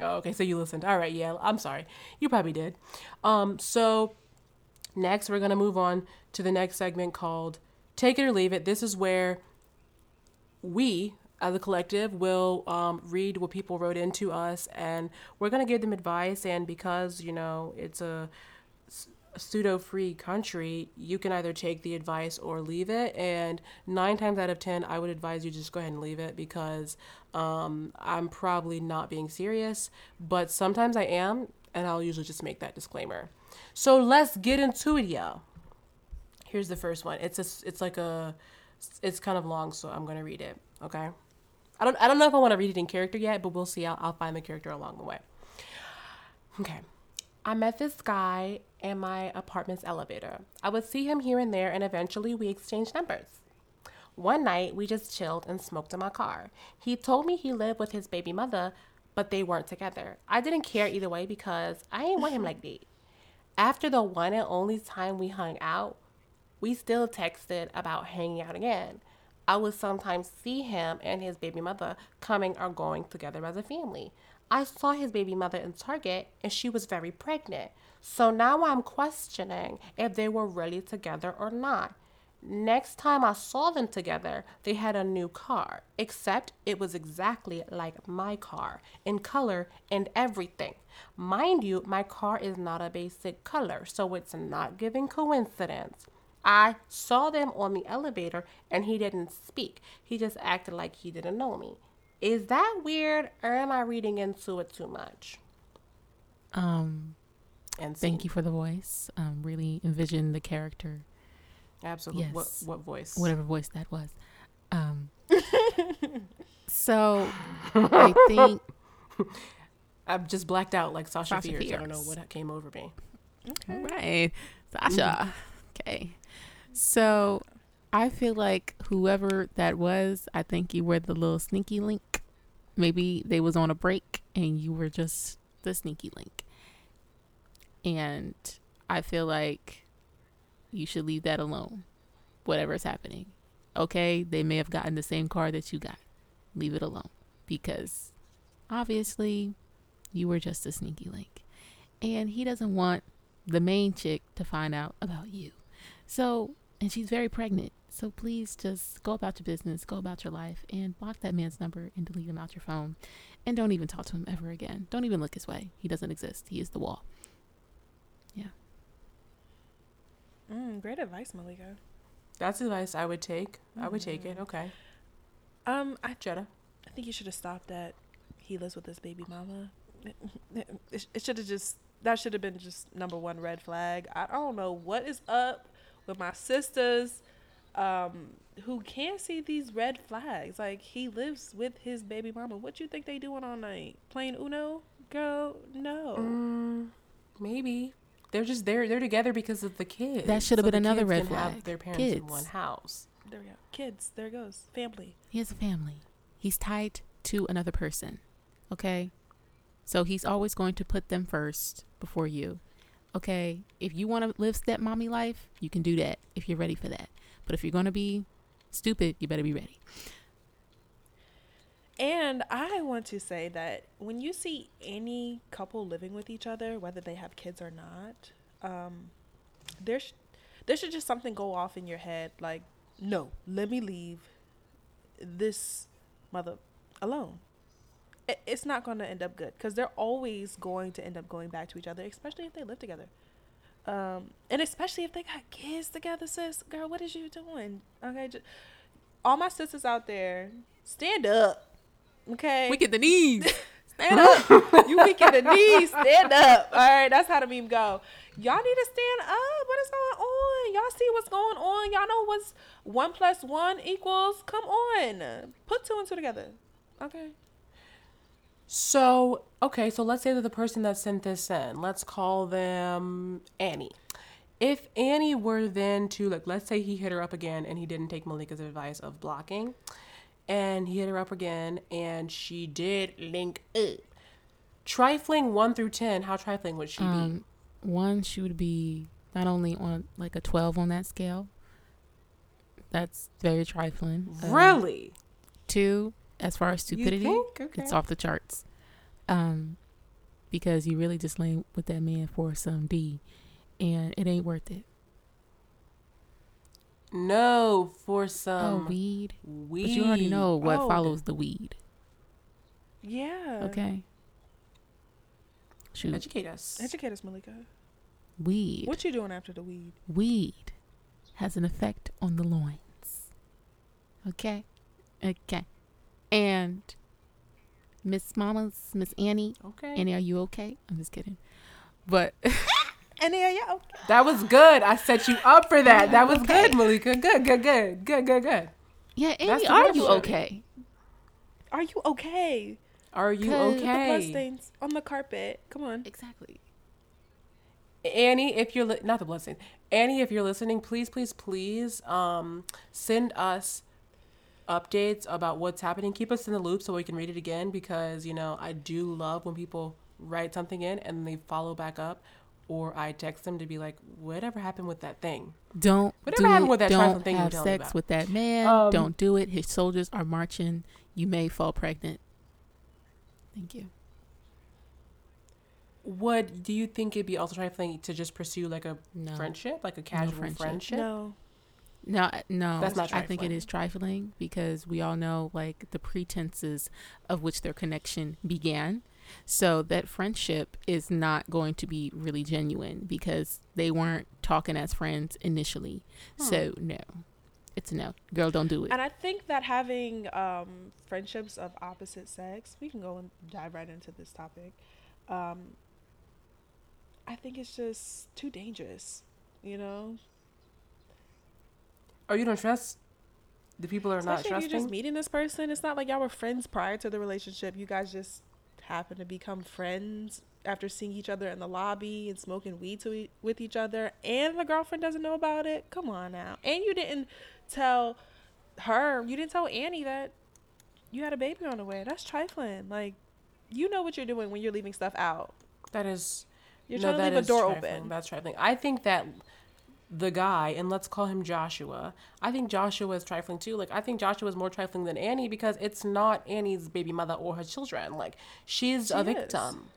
Oh, okay, so you listened. All right, yeah, I'm sorry. You probably did. Um, so next we're gonna move on to the next segment called Take It or Leave It. This is where we, as a collective we'll um, read what people wrote into us and we're going to give them advice and because you know it's a, a pseudo free country you can either take the advice or leave it and nine times out of ten i would advise you just go ahead and leave it because um, i'm probably not being serious but sometimes i am and i'll usually just make that disclaimer. So let's get into it y'all. Here's the first one. It's a, it's like a it's kind of long so i'm to read it okay I don't I don't know if I want to read it in character yet, but we'll see. I'll, I'll find the character along the way. Okay. I met this guy in my apartment's elevator. I would see him here and there, and eventually we exchanged numbers. One night, we just chilled and smoked in my car. He told me he lived with his baby mother, but they weren't together. I didn't care either way because I ain't want him like that. After the one and only time we hung out, we still texted about hanging out again. I would sometimes see him and his baby mother coming or going together as a family. I saw his baby mother in Target and she was very pregnant. So now I'm questioning if they were really together or not. Next time I saw them together, they had a new car, except it was exactly like my car in color and everything. Mind you, my car is not a basic color, so it's not giving coincidence. I saw them on the elevator and he didn't speak. He just acted like he didn't know me. Is that weird or am I reading into it too much? Um and thank you for the voice. Um really envision the character. Absolutely. Yes. What what voice? Whatever voice that was. Um *laughs* So I think *laughs* I've just blacked out like Sasha, Sasha Fierce. Fierce. I don't know what came over me. Okay. All right. Sasha. Mm-hmm. Okay. So I feel like whoever that was, I think you were the little sneaky link. Maybe they was on a break and you were just the sneaky link. And I feel like you should leave that alone. Whatever's happening. Okay, they may have gotten the same car that you got. Leave it alone because obviously you were just a sneaky link. And he doesn't want the main chick to find out about you. So and she's very pregnant. So please just go about your business, go about your life, and block that man's number and delete him out your phone. And don't even talk to him ever again. Don't even look his way. He doesn't exist. He is the wall. Yeah. Mm, great advice, Malika. That's advice I would take. Mm-hmm. I would take it. Mm-hmm. Okay. Um, I Jetta. I think you should have stopped at he lives with his baby mama. *laughs* It, it, it should have just that should have been just number one red flag. I don't know what is up with my sisters um, who can't see these red flags. Like he lives with his baby mama. What do you think they doing all night? Playing Uno? Go no. Mm, maybe they're just they're they're together because of the kids. That should have so been another red flag. Have their parents kids. in one house. There we go. Kids. There goes family. He has a family. He's tied to another person. Okay. So he's always going to put them first before you. Okay, if you want to live step mommy life, you can do that if you're ready for that. But if you're going to be stupid, you better be ready. And I want to say that when you see any couple living with each other, whether they have kids or not, um, there, sh- there should just something go off in your head like, no, let me leave this mother alone. It, it's not going to end up good because they're always going to end up going back to each other, especially if they live together. Um, and especially if they got kids together, sis. Girl, what is you doing? Okay, just, all my sisters out there, stand up. Okay, we get the knees. *laughs* stand up. you weak the knees. Stand up. All right, that's how the meme go. Y'all need to stand up. What is going on? Y'all see what's going on? Y'all know what's one plus one equals? Come on, put two and two together. Okay. So, okay, so let's say that the person that sent this in, let's call them Annie. If Annie were then to, like, let's say he hit her up again and he didn't take Malika's advice of blocking, and he hit her up again and she did link up. Trifling 1 through 10, how trifling would she um, be? One, she would be not only on like a 12 on that scale, that's very trifling. Um, really? Um, two, as far as stupidity, okay. it's off the charts. Um, because you really just lay with that man for some D, and it ain't worth it. No, for some oh, weed. Weed. But you already know what oh, follows the weed. Yeah. Okay. Shoot. Educate us. Educate us, Malika. Weed. What you doing after the weed? Weed has an effect on the loins. Okay. Okay. And Miss Mamas, Miss Annie. Okay. Annie, are you okay? I'm just kidding. But *laughs* Annie, are you okay? That was good. I set you up for that. That was okay. good, Malika. Good, good, good, good, good, good. Yeah, Annie, are you okay? Are you okay? Are you okay? The bloodstains on the carpet. Come on. Exactly. Annie, if you're li- not the bloodstains, Annie, if you're listening, please, please, please, um, send us updates about what's happening. Keep us in the loop so we can read it again because, you know, I do love when people write something in and they follow back up or I text them to be like, whatever happened with that thing? Don't whatever do happened with that don't thing have sex with that man. Um, don't do it. His soldiers are marching. You may fall pregnant. Thank you. What do you think it'd be also trifling to just pursue like a no. friendship, like a casual no friendship? friendship? No. No, no. That's not. Trifling. I think it is trifling because we all know like the pretenses of which their connection began. So that friendship is not going to be really genuine because they weren't talking as friends initially. Hmm. So no, it's no. Girl, don't do it. And I think that having um, friendships of opposite sex, we can go and dive right into this topic. Um, I think it's just too dangerous. You know, Oh, you don't trust the people are Especially not trusting. You're just meeting this person. It's not like y'all were friends prior to the relationship. You guys just happen to become friends after seeing each other in the lobby and smoking weed to e- with each other, and the girlfriend doesn't know about it. Come on now. And you didn't tell her. You didn't tell Annie that you had a baby on the way. That's trifling. Like, you know what you're doing when you're leaving stuff out. That is. You're no, trying to leave a door trifling. open. That's trifling. I think that the guy, and let's call him Joshua. I think Joshua is trifling too. Like I think Joshua is more trifling than Annie because it's not Annie's baby mother or her children. Like she's she a victim. Is.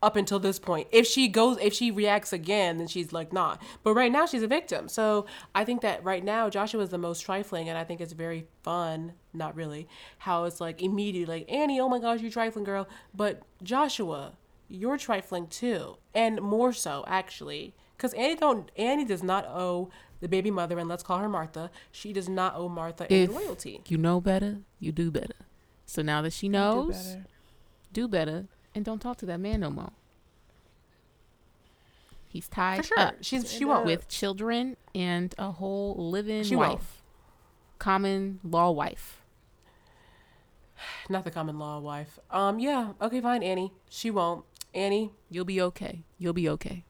Up until this point, if she goes, if she reacts again, then she's like not. But right now, she's a victim. So I think that right now, Joshua is the most trifling, and I think it's very fun. Not really, how it's like immediately like Annie, oh my gosh, you trifling girl. But Joshua, you're trifling too, and more so actually because Annie don't Annie does not owe the baby mother, and let's call her Martha. She does not owe Martha if any loyalty. You know better, you do better. So now that she knows, do better. do better, and don't talk to that man no more. He's tied sure. up. She's she won't with children and a whole living she wife, won't. common law wife. Not the common law wife. Um. Yeah. Okay. Fine. Annie. She won't. Annie. You'll be okay. You'll be okay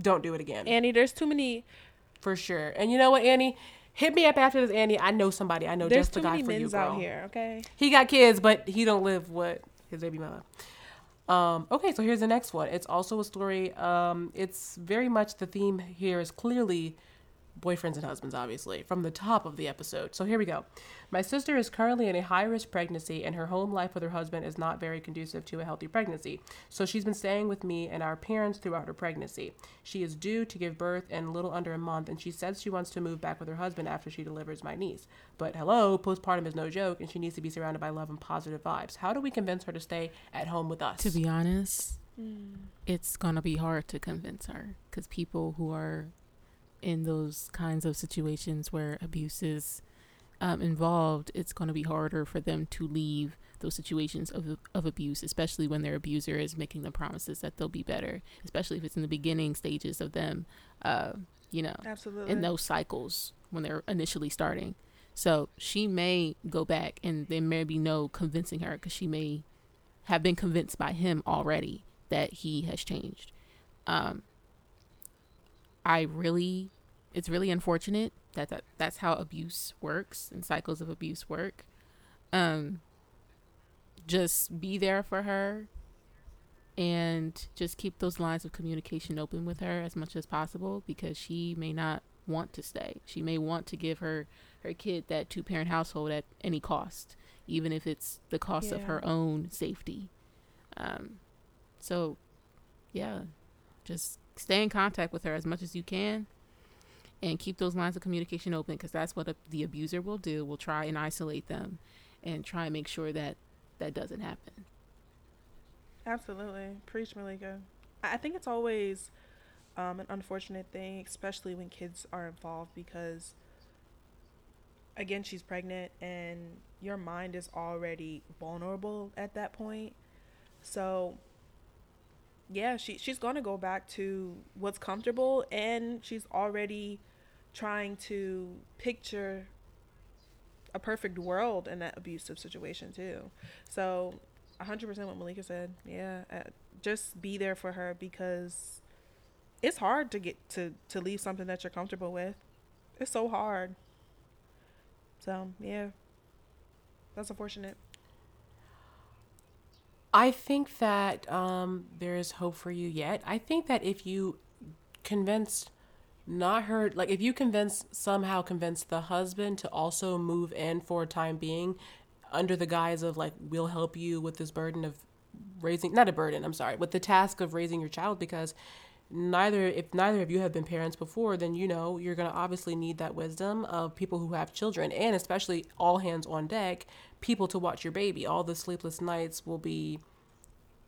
don't do it again. Annie, there's too many. For sure. And you know what, Annie? Hit me up after this, Annie. I know somebody. I know there's just the guy for you, girl. out here. Okay. He got kids, but he don't live with his baby mama. Um, okay, so here's the next one. It's also a story. Um, it's very much the theme here is clearly boyfriends and husbands, obviously, from the top of the episode. So here we go. My sister is currently in a high risk pregnancy, and her home life with her husband is not very conducive to a healthy pregnancy. So she's been staying with me and our parents throughout her pregnancy. She is due to give birth in a little under a month, and she says she wants to move back with her husband after she delivers my niece. But hello, postpartum is no joke, and she needs to be surrounded by love and positive vibes. How do we convince her to stay at home with us? To be honest, mm. it's gonna be hard to convince her because people who are in those kinds of situations where abuse is um, involved, it's going to be harder for them to leave those situations of, of abuse, especially when their abuser is making them promises that they'll be better, especially if it's in the beginning stages of them, uh, you know, absolutely in those cycles when they're initially starting. So she may go back, and there may be no convincing her because she may have been convinced by him already that he has changed. Um, I really, it's really unfortunate that, that that's how abuse works and cycles of abuse work. Um, just be there for her and just keep those lines of communication open with her as much as possible because she may not want to stay. She may want to give her her kid that two parent household at any cost, even if it's the cost yeah. of her own safety. Um, so, yeah, just stay in contact with her as much as you can and keep those lines of communication open because that's what a, the abuser will do will try and isolate them and try and make sure that that doesn't happen. Absolutely. Preach malika. I think it's always um, an unfortunate thing especially when kids are involved because again she's pregnant and your mind is already vulnerable at that point. So yeah, she she's gonna go back to what's comfortable, and she's already trying to picture a perfect world in that abusive situation too. So, hundred percent what Malika said. Yeah, uh, just be there for her because it's hard to get to to leave something that you're comfortable with. It's so hard. So yeah, that's unfortunate. I think that um, there is hope for you yet. I think that if you convince not her like if you convince somehow convince the husband to also move in for a time being under the guise of like we'll help you with this burden of raising not a burden i'm sorry with the task of raising your child because neither if neither of you have been parents before then you know you're going to obviously need that wisdom of people who have children. And especially all hands on deck people to watch your baby. All the sleepless nights will be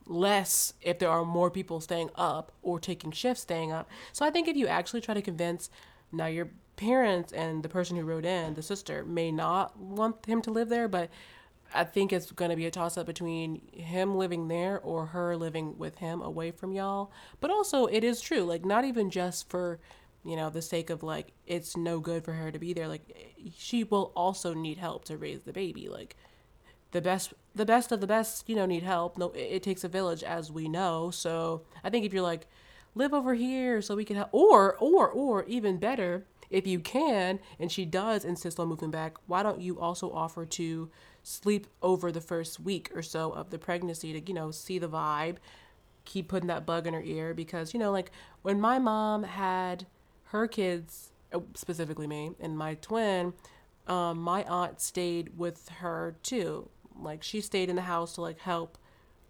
less if there are more people staying up or taking shifts staying up. So i think if you actually try to convince now your parents and the person who wrote in the sister may not want him to live there but I think it's going to be a toss up between him living there or her living with him away from y'all. But also, it is true, like, not even just for, you know, the sake of like, it's no good for her to be there. Like, she will also need help to raise the baby. Like, the best, the best of the best, you know, need help. No, it, it takes a village, as we know. So I think if you're like, live over here so we can help, or, or, or even better, if you can, and she does insist on moving back, why don't you also offer to sleep over the first week or so of the pregnancy to, you know, see the vibe, keep putting that bug in her ear because, you know, like when my mom had her kids, uh, specifically me and my twin, um, my aunt stayed with her too. Like she stayed in the house to like help,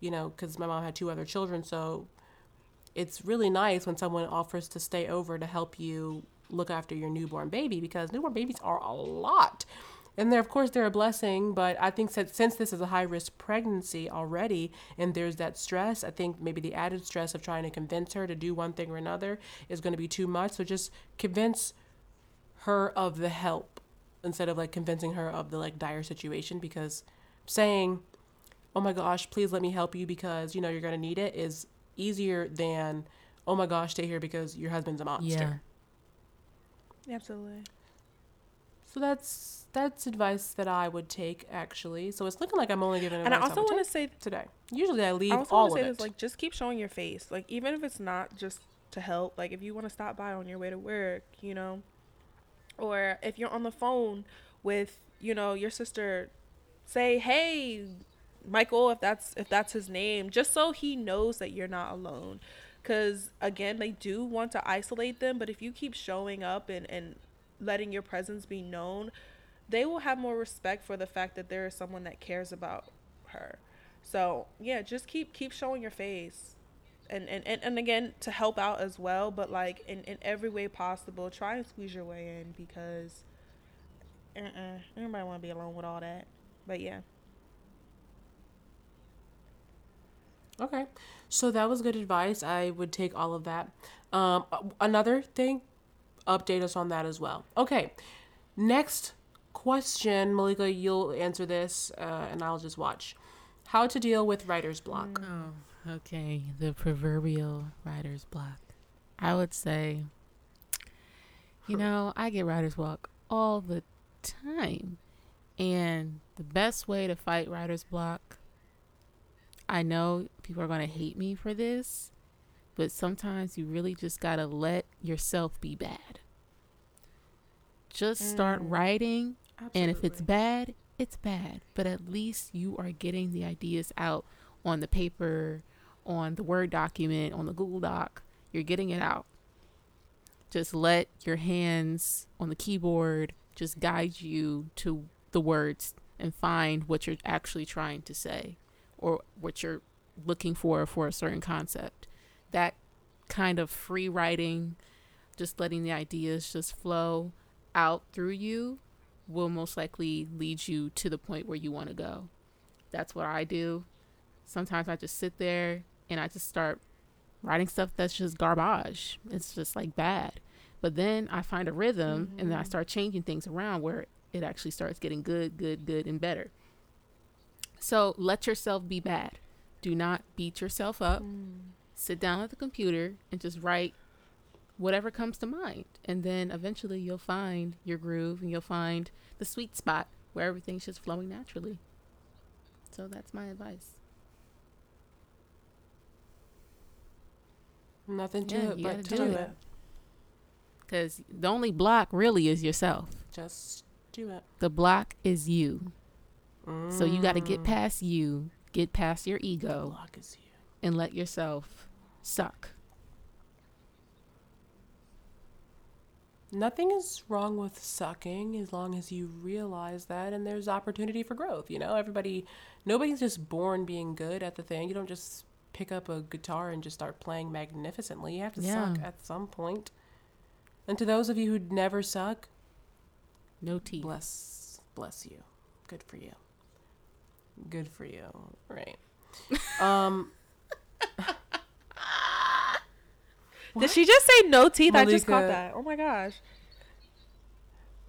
you know, because my mom had two other children. So it's really nice when someone offers to stay over to help you look after your newborn baby because newborn babies are a lot and they're of course they're a blessing but i think that since this is a high risk pregnancy already and there's that stress i think maybe the added stress of trying to convince her to do one thing or another is going to be too much. So just convince her of the help instead of like convincing her of the like dire situation because saying oh my gosh please let me help you because you know you're going to need it is easier than oh my gosh stay here because your husband's a monster. Yeah. absolutely so that's that's advice that I would take actually. So it's looking like I'm only giving. And I also want to say today. Usually I leave I also all of say it. This, like just keep showing your face. Like even if it's not just to help. Like if you want to stop by on your way to work, you know, or if you're on the phone with you know your sister, say hey, Michael, if that's if that's his name, just so he knows that you're not alone. Because again, they do want to isolate them, but if you keep showing up and and letting your presence be known, they will have more respect for the fact that there is someone that cares about her. So yeah, just keep keep showing your face. And, and, and, and again to help out as well but like in, in every way possible try and squeeze your way in because uh-uh, everybody want to be alone with all that but yeah Okay. So that was good advice. I would take all of that. Um, another thing, update us on that as well. Okay. Next question, Malika, you'll answer this, uh, and I'll just watch. How to deal with writer's block. Oh, okay. The proverbial writer's block. I would say, you know, I get writer's block all the time. And the best way to fight writer's block I know people are going to hate me for this, but sometimes you really just got to let yourself be bad. Just start mm, writing, absolutely. and if it's bad, it's bad, but at least you are getting the ideas out on the paper, on the Word document, on the Google Doc. You're getting it out. Just let your hands on the keyboard just guide you to the words and find what you're actually trying to say or what you're looking for for a certain concept. That kind of free writing, just letting the ideas just flow out through you, will most likely lead you to the point where you want to go. That's what I do. Sometimes I just sit there and I just start writing stuff that's just garbage. It's just like bad. But then I find a rhythm mm-hmm. and then I start changing things around where it actually starts getting good, good, good, and better. So let yourself be bad. Do not beat yourself up. Mm. Sit down at the computer and just write whatever comes to mind. And then eventually you'll find your groove and you'll find the sweet spot where everything's just flowing naturally. So that's my advice. Nothing to yeah, it but to do it. Because the only block really is yourself. Just do it. The block is you. So you got to get mm. past you, get past your ego, and let yourself suck. Nothing is wrong with sucking as long as you realize that and there's opportunity for growth. You know, everybody, nobody's just born being good at the thing. You don't just pick up a guitar and just start playing magnificently. You have to yeah. suck at some point. And to those of you who never suck, no tea. Bless, bless you. Good for you. Good for you. Right. *laughs* Um. *laughs* Did she just say no teeth? Malika, I just caught that. Oh my gosh.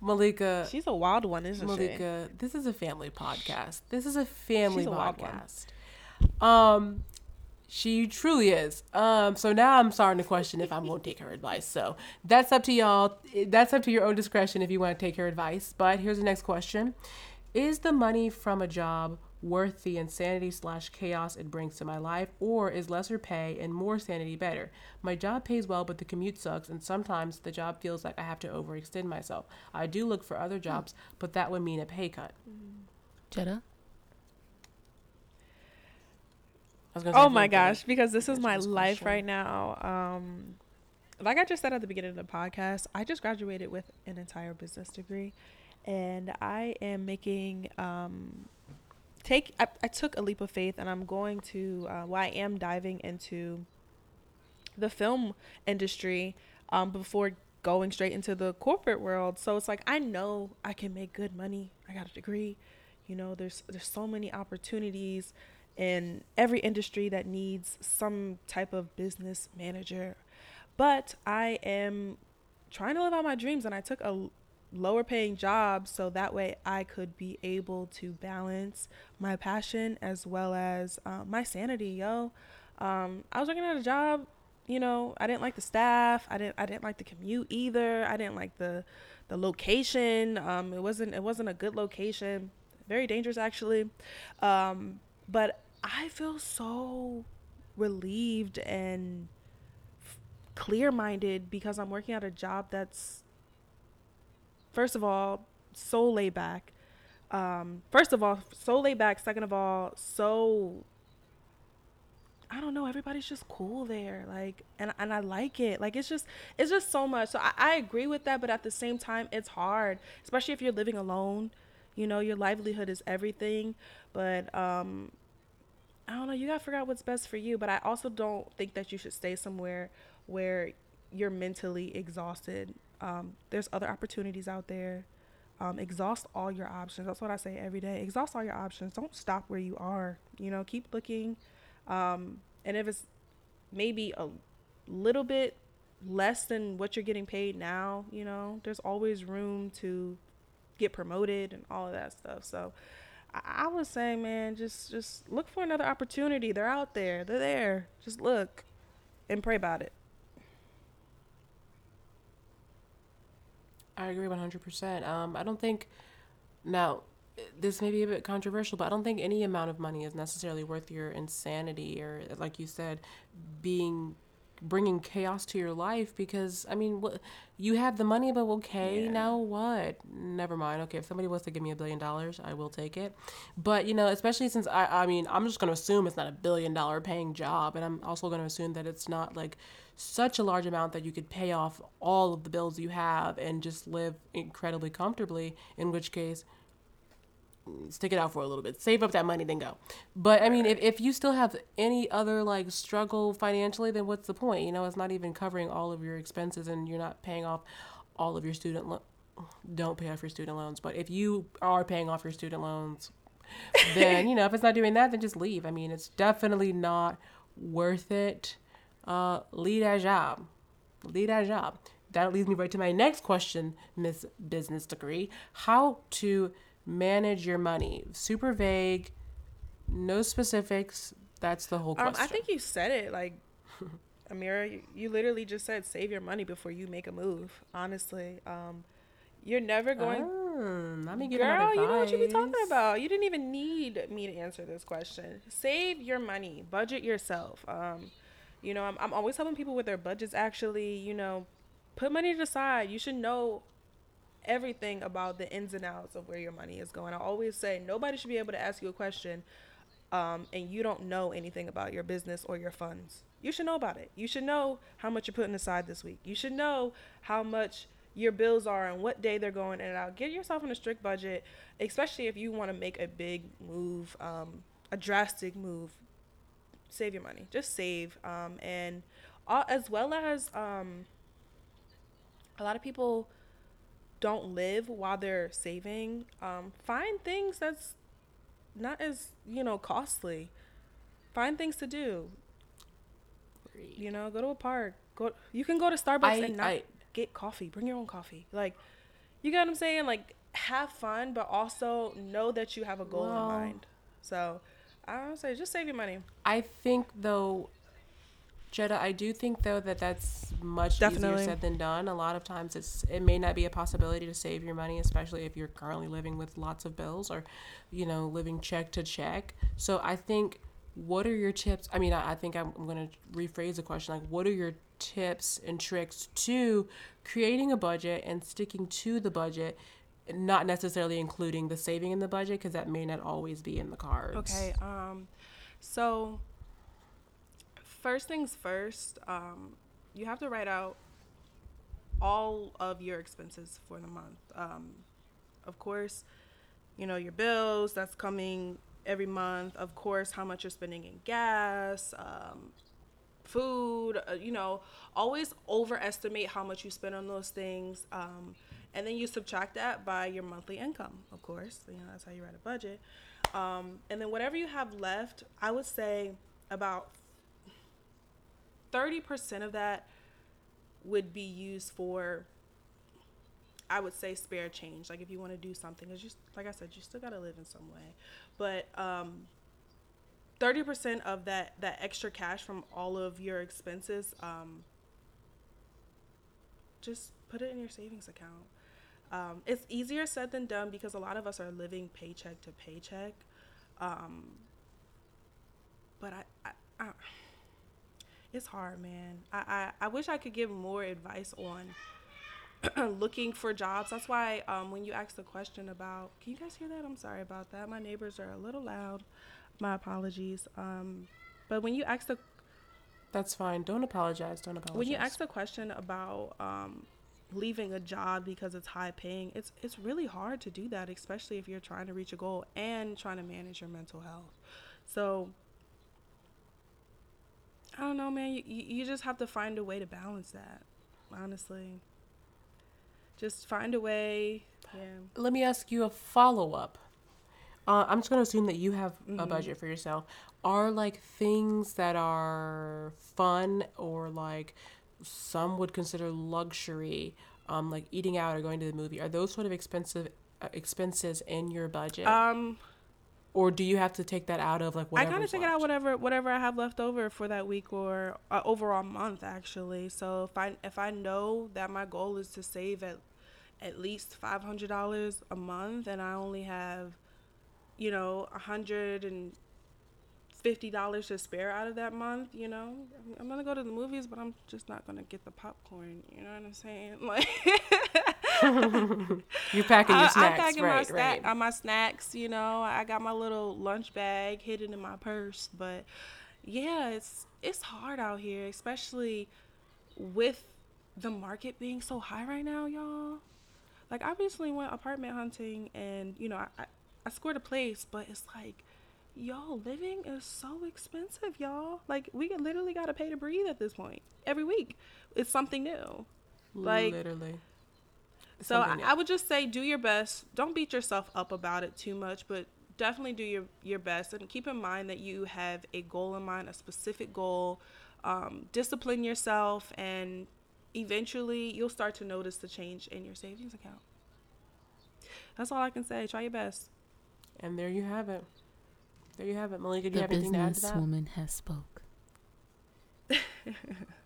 Malika. She's a wild one, isn't Malika, she? Malika, this is a family podcast. This is a family She's podcast. A um she truly is. Um, so now I'm starting to question if I'm going to take her advice. So that's up to y'all. That's up to your own discretion if you want to take her advice. But here's the next question: Is the money from a job worth the insanity slash chaos it brings to my life, or is lesser pay and more sanity better? My job pays well, but the commute sucks, and sometimes the job feels like I have to overextend myself. I do look for other jobs, but that would mean a pay cut. Jetta? Oh my gosh, because this is my life question. right now. Um, like I just said at the beginning of the podcast, I just graduated with an entire business degree, and I am making um, take I, I, took a leap of faith and i'm going to uh, well i am diving into the film industry um, before going straight into the corporate world. So it's like i know i can make good money. I got a degree. You know there's there's so many opportunities in every industry that needs some type of business manager. But i am trying to live out my dreams and i took a lower paying jobs so that way I could be able to balance my passion as well as uh, my sanity, yo. Um, I was working at a job, you know, I didn't like the staff. I didn't I didn't like the commute either. I didn't like the the location. Um, it wasn't it wasn't a good location. Very dangerous actually. Um, but I feel so relieved and f- clear-minded because I'm working at a job that's first of all, so laid back. Um, first of all, so laid back. Second of all, so I don't know, everybody's just cool there. Like, and, and I like it. Like, it's just, it's just so much. So I, I agree with that. But at the same time, it's hard, especially if you're living alone. You know, your livelihood is everything. But, um, I don't know, you got to figure out what's best for you. But I also don't think that you should stay somewhere where you're mentally exhausted. Um, there's other opportunities out there. Um, exhaust all your options. That's what I say every day. Exhaust all your options. Don't stop where you are. You know, keep looking. Um, and if it's maybe a little bit less than what you're getting paid now, you know, there's always room to get promoted and all of that stuff. So I, I would say, man, just just look for another opportunity. They're out there. They're there. Just look and pray about it. I agree 100%. Um, I don't think, now, this may be a bit controversial, but I don't think any amount of money is necessarily worth your insanity or, like you said, being bringing chaos to your life because I mean, what you have the money, but okay, yeah. now what? Never mind. Okay, if somebody wants to give me a billion dollars, I will take it. But you know, especially since I, I mean, I'm just gonna assume it's not a billion dollar paying job, and I'm also gonna assume that it's not like such a large amount that you could pay off all of the bills you have and just live incredibly comfortably. In which case, stick it out for a little bit, save up that money, then go. But I mean, if, if you still have any other like struggle financially, then what's the point? You know, it's not even covering all of your expenses and you're not paying off all of your student lo- don't pay off your student loans. But if you are paying off your student loans, *laughs* then you know if it's not doing that, then just leave. I mean, it's definitely not worth it. Uh, lead a job, lead a job. That leads me right to my next question, Miss Business Degree: How to manage your money. Super vague, no specifics. That's the whole question. Um, I think you said it like *laughs* Amira, you, you, literally just said save your money before you make a move. Honestly, um, you're never going. Oh, let me give Girl, you know what you be talking about. You didn't even need me to answer this question. Save your money. Budget yourself. Um, you know, I'm, I'm always helping people with their budgets. Actually, you know, put money to the side. You should know everything about the ins and outs of where your money is going. I always say nobody should be able to ask you a question um, and you don't know anything about your business or your funds. You should know about it. You should know how much you're putting aside this week. You should know how much your bills are and what day they're going in and out. Get yourself on a strict budget, especially if you want to make a big move, um, a drastic move. Save your money. Just save. Um, and uh, as well as um, a lot of people don't live while they're saving. Um, find things that's not as you know costly. Find things to do. You know, go to a park. Go. You can go to Starbucks I, and not I, get coffee. Bring your own coffee. Like, you get what I'm saying? Like, have fun, but also know that you have a goal well, in mind. So, I don't say just save your money. I think though Jetta, I do think though that that's much Definitely. easier said than done. A lot of times, it's it may not be a possibility to save your money, especially if you're currently living with lots of bills or, you know, living check to check. So I think, what are your tips? I mean, I, I think I'm, I'm going to rephrase the question. Like, what are your tips and tricks to creating a budget and sticking to the budget? Not necessarily including the saving in the budget because that may not always be in the cards. Okay. Um, so first things first, um, you have to write out all of your expenses for the month. Um, of course, you know, your bills that's coming every month. Of course, how much you're spending in gas, um, food, uh, you know, always overestimate how much you spend on those things. Um, and then you subtract that by your monthly income, of course. You know, that's how you write a budget. Um, and then whatever you have left, I would say about 30% of that would be used for I would say spare change. Like if you want to do something, it's just like I said, you still gotta live in some way. But um, thirty percent of that that extra cash from all of your expenses, um, just put it in your savings account. Um, it's easier said than done because a lot of us are living paycheck to paycheck. Um, but I, I, I it's hard, man. I, I, I wish I could give more advice on *clears throat* looking for jobs. That's why um, when you asked the question about, can you guys hear that? I'm sorry about that. My neighbors are a little loud. My apologies. Um, But when you ask the That's fine. Don't apologize. Don't apologize. when you ask the question about um, leaving a job because it's high paying, it's it's really hard to do that, especially if you're trying to reach a goal and trying to manage your mental health. So I don't know, man. You, you just have to find a way to balance that. Honestly, just find a way. Yeah. Let me ask you a follow up. Uh, I'm just gonna assume that you have a Mhm. budget for yourself. Are like things that are fun or like some would consider luxury, um, like eating out or going to the movie. Are those sort of expensive uh, expenses in your budget, Um, or do you have to take that out of like I kind of take it out whatever whatever I have left over for that week or uh, overall month actually. So if I if I know that my goal is to save at at least five hundred dollars a month and I only have, you know, a hundred and fifty dollars to spare out of that month, you know, I'm, I'm gonna go to the movies, but I'm just not gonna get the popcorn. You know what I'm saying? *laughs* Like. *laughs* You're packing your I, snacks, I'm packing right? my, snack, right. uh, my snacks. You know, I got my little lunch bag hidden in my purse. But yeah, it's it's hard out here, especially with the market being so high right now, y'all. Like I recently went apartment hunting, and you know, I I, I scored a place, but it's like. Y'all, living is so expensive, y'all. Like, we literally got to pay to breathe at this point. Every week, it's something new. like- literally. So I, I would just say do your best. Don't beat yourself up about it too much, but definitely do your your best and keep in mind that you have a goal in mind, a specific goal. Um, discipline yourself, and eventually you'll start to notice the change in your savings account. That's all I can say. Try your best. And there you have it. There you have it, Malika. Do you The have anything to add to that? businesswoman has spoke. *laughs*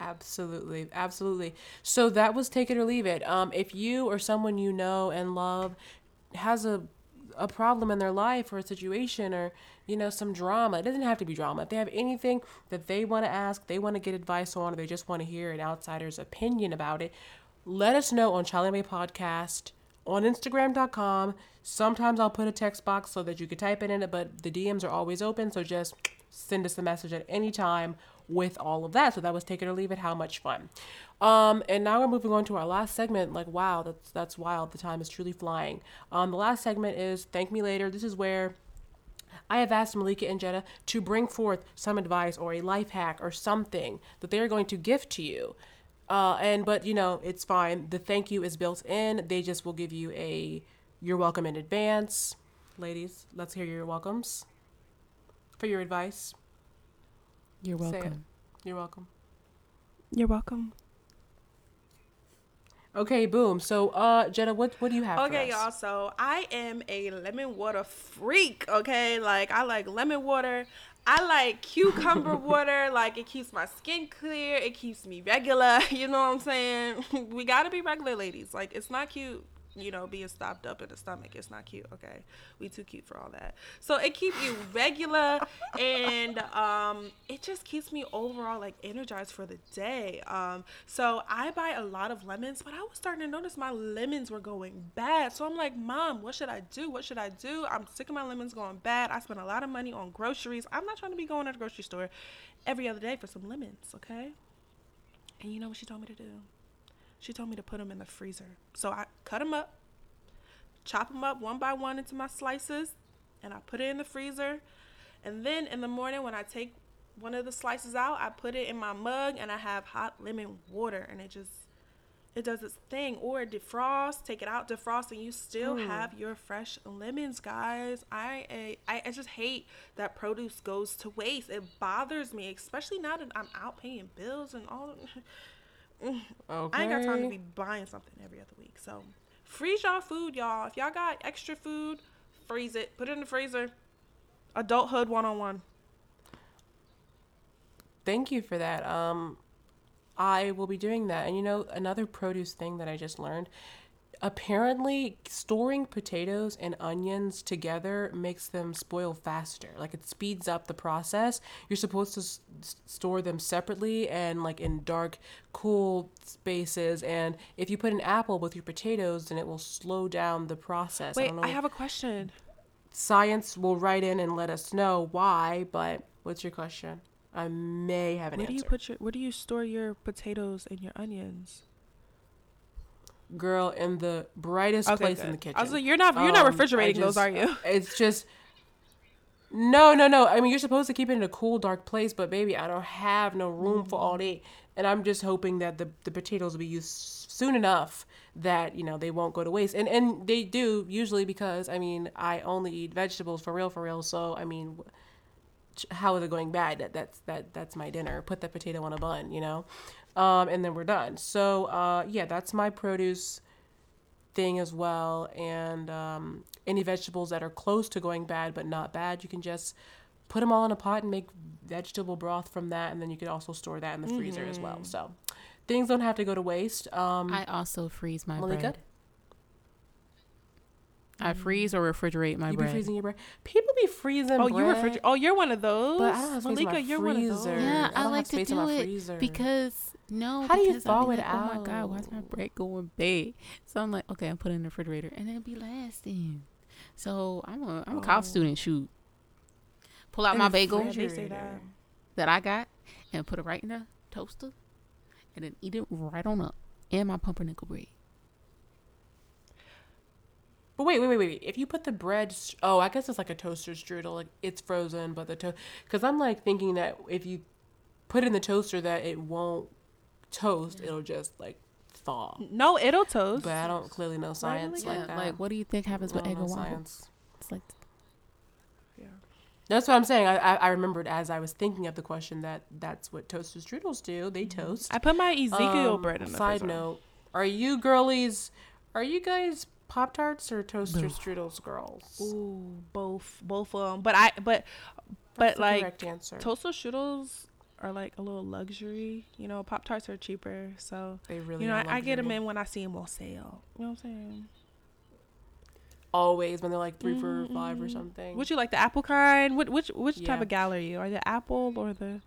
Absolutely, absolutely. So that was take it or leave it. Um, if you or someone you know and love has a a problem in their life or a situation or you know some drama, it doesn't have to be drama. If they have anything that they want to ask, they want to get advice on, or they just want to hear an outsider's opinion about it, let us know on Child Anyway Podcast on Instagram.com. Sometimes I'll put a text box so that you can type it in it, but the DMs are always open. So just send us a message at any time with all of that. So that was take it or leave it. How much fun! Um, and now we're moving on to our last segment. Like wow, that's that's wild. The time is truly flying. Um, the last segment is thank me later. This is where I have asked Malika and Jetta to bring forth some advice or a life hack or something that they are going to gift to you. Uh, and but you know it's fine. The thank you is built in. They just will give you a you're welcome in advance. Ladies, let's hear your welcomes for your advice. You're Say it. welcome. You're welcome. You're welcome. Okay, boom. So, uh, Jetta, what what do you have? Okay, for us? y'all. So I am a lemon water freak. Okay, like I like lemon water. I like *laughs* cucumber water. Like it keeps my skin clear. It keeps me regular. *laughs* You know what I'm saying? *laughs* we gotta be regular, ladies. Like it's not cute. You know, being stopped up in the stomach. It's not cute. Okay, we too cute for all that. So it keeps you regular, *laughs* and um, it just keeps me overall like energized for the day. Um, so I buy a lot of lemons, but I was starting to notice my lemons were going bad. So I'm like, Mom, what should I do? What should I do? I'm sick of my lemons going bad. I spend a lot of money on groceries. I'm not trying to be going to the grocery store every other day for some lemons, okay? And you know what she told me to do? She told me to put them in the freezer. So I cut them up, chop them up one by one into my slices, and I put it in the freezer. And then in the morning, when I take one of the slices out, I put it in my mug and I have hot lemon water, and it just it does its thing. Or defrost, take it out, defrost, and you still mm. have your fresh lemons, guys. I, I I just hate that produce goes to waste. It bothers me, especially now that I'm out paying bills and all. *laughs* Okay. I ain't got time to be buying something every other week. So freeze y'all food, y'all. If y'all got extra food, freeze it. Put it in the freezer. Adulthood one on one. Thank you for that. Um, I will be doing that. And you know, another produce thing that I just learned. Apparently, storing potatoes and onions together makes them spoil faster. Like it speeds up the process. You're supposed to s- store them separately and like in dark, cool spaces. And if you put an apple with your potatoes, then it will slow down the process. Wait, don't know I have a question. science will write in and let us know why. But what's your question? I may have an answer. where answer. do you put your where do you store your potatoes and your onions? Girl, in the brightest Okay, place in the kitchen. I was like, you're not you're not Um, I refrigerating those, are you? *laughs* It's just no, no, no. I mean, you're supposed to keep it in a cool, dark place, but baby, I don't have no room for all day, and I'm just hoping that the the potatoes will be used soon enough that you know they won't go to waste, and and they do usually because I mean I only eat vegetables for real, for real. So I mean, how is it going bad? That that's that that's my dinner. Put that potato on a bun, you know, um, and then we're done. So uh, yeah, that's my produce thing as well. And um, any vegetables that are close to going bad but not bad, you can just put them all in a pot and make vegetable broth from that. And then you can also store that in the freezer as well. So things don't have to go to waste. Um, I also freeze my Malika? bread. I freeze or refrigerate my you bread. You be freezing your bread. People be freezing. Oh, you refrigerate. Oh, you're one of those. But I don't have space in my you're one of those. freezer. Yeah, I I, don't like have to space in do my it freezer. because no. How do you thaw be it like, Oh my god, why's my bread going bad? So I'm like, okay, I'm putting it in the refrigerator, and it'll be lasting. So I'm a I'm a college Oh. student. Shoot, pull out In my bagel Yeah, they say refrigerator. that. that I got and put it right in the toaster, and then eat it right on up, and my pumpernickel bread. But wait, wait, wait, wait. If you put the bread, oh, I guess it's like a toaster strudel. Like it's frozen, but the to, because I'm like thinking that if you put it in the toaster, that it won't toast. It'll just like thaw. No, it'll toast. But I don't clearly know science Yeah, like that. like what do you think happens with egg know and waffle? science. It's like Yeah. That's what I'm saying. I, I I remembered as I was thinking of the question that that's what toaster strudels do. They toast. I put my Ezekiel Um, bread in the Side freezer. note: Are you girlies? Are you guys Pop Tarts or toaster strudels girls? Ooh, both, both of them. But I, but, That's but like toaster strudels are like a little luxury. You know, Pop Tarts are cheaper, so they really. you know I, I get them in when I see them on sale. You know what I'm saying? always when they're like 3 for five or Mm. something. Would you like the apple kind? Which which which type of gal are you? Are the apple or the?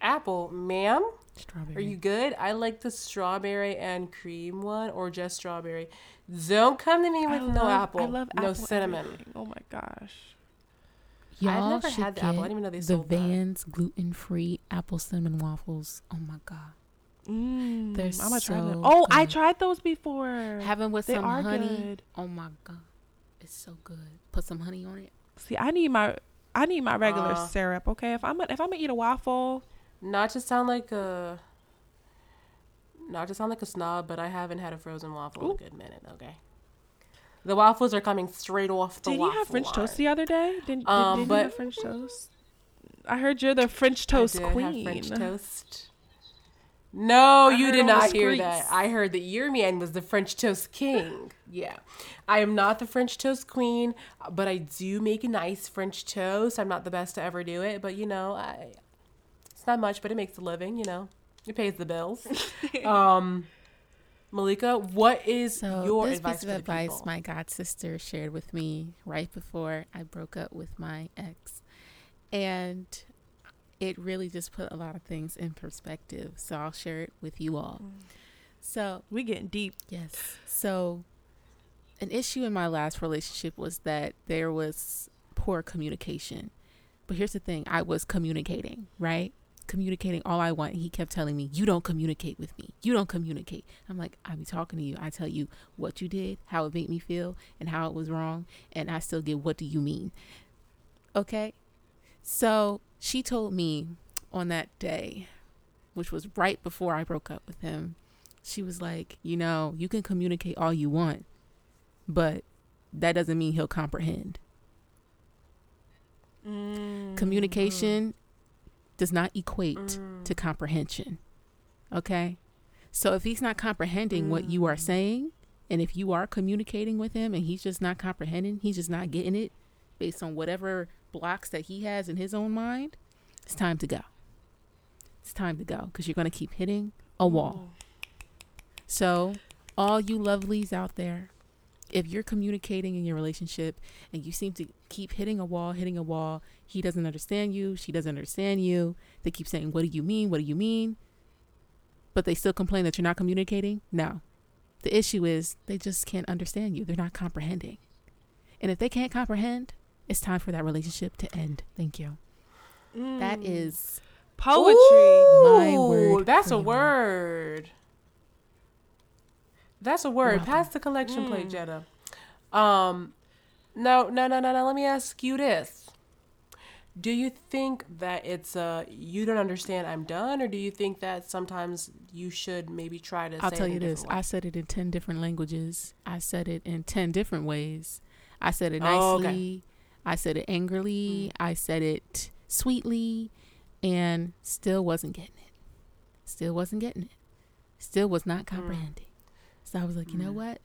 apple, ma'am? strawberry. Are you good? I like the strawberry and cream one, or just strawberry. Don't come to me I with no apple, I love no cinnamon. everything. Oh my gosh. Y'all never should had the get apple. I didn't even know they the sold that. Van's gluten free apple cinnamon waffles. Oh my god. Mm, They're I'm gonna try them. so Oh, I tried those before. Have 'em with They some are honey. good. Oh my god. It's so good. Put some honey on it. See, I need my I need my regular Uh. syrup. Okay, if I'm a, if I'm gonna eat a waffle, Not to sound like a, not to sound like a snob, but I haven't had a frozen waffle in a good minute. Okay. The waffles are coming straight off the did you have French line. toast the other day? Did, did, Um, did you have French toast? I heard you're the French toast queen. Have French *laughs* toast. No, I you did not hear streets. that. I heard that your man was the French toast king. Yeah. I am not the French toast queen, but I do make a nice French toast. I'm not the best to ever do it, but you know, I it's not much, but it makes a living, you know. It pays the bills. *laughs* um Malika, what is So your this advice piece of for the advice people? my god sister shared with me right before I broke up with my ex. And it really just put a lot of things in perspective. So I'll share it with you all. So We getting deep. Yes. So, an issue in my last relationship was that there was poor communication. But here's the thing I was communicating, right? Communicating all I want. He kept telling me, You don't communicate with me. You don't communicate. I'm like, I be talking to you. I tell you what you did, how it made me feel, and how it was wrong. And I still get, What do you mean? Okay. So, she told me on that day, which was right before I broke up with him, she was like, you know, you can communicate all you want, but that doesn't mean he'll comprehend. Mm. Communication does not equate Mm. to comprehension. Okay? So if he's not comprehending what you are Mm. saying, and if you are communicating with him and he's just not comprehending, he's just not getting it based on whatever blocks that he has in his own mind, it's time to go. It's time to go because you're going to keep hitting a wall. So, all you lovelies out there, if you're communicating in your relationship and you seem to keep hitting a wall, hitting a wall, he doesn't understand you, she doesn't understand you, they keep saying, What do you mean? What do you mean? But they still complain that you're not communicating? No. The issue is they just can't understand you, they're not comprehending. And if they can't comprehend, it's time for that relationship to end. Thank you. Mm. That is poetry. Ooh, my word. That's a word. That's a word. Pass the collection mm. plate, Jetta. Um, no, no, no, no, no. Let me ask you this: Do you think that it's uh you don't understand? I'm done, or do you think that sometimes you should maybe try to? I'll tell you this: I said it in ten different languages. I said it in ten different ways. I said it nicely. Oh, okay. I said it angrily. Mm. I said it sweetly, and still wasn't getting it. Still wasn't getting it. Still was not mm. comprehending. Mm. So I was like, you know mm. what?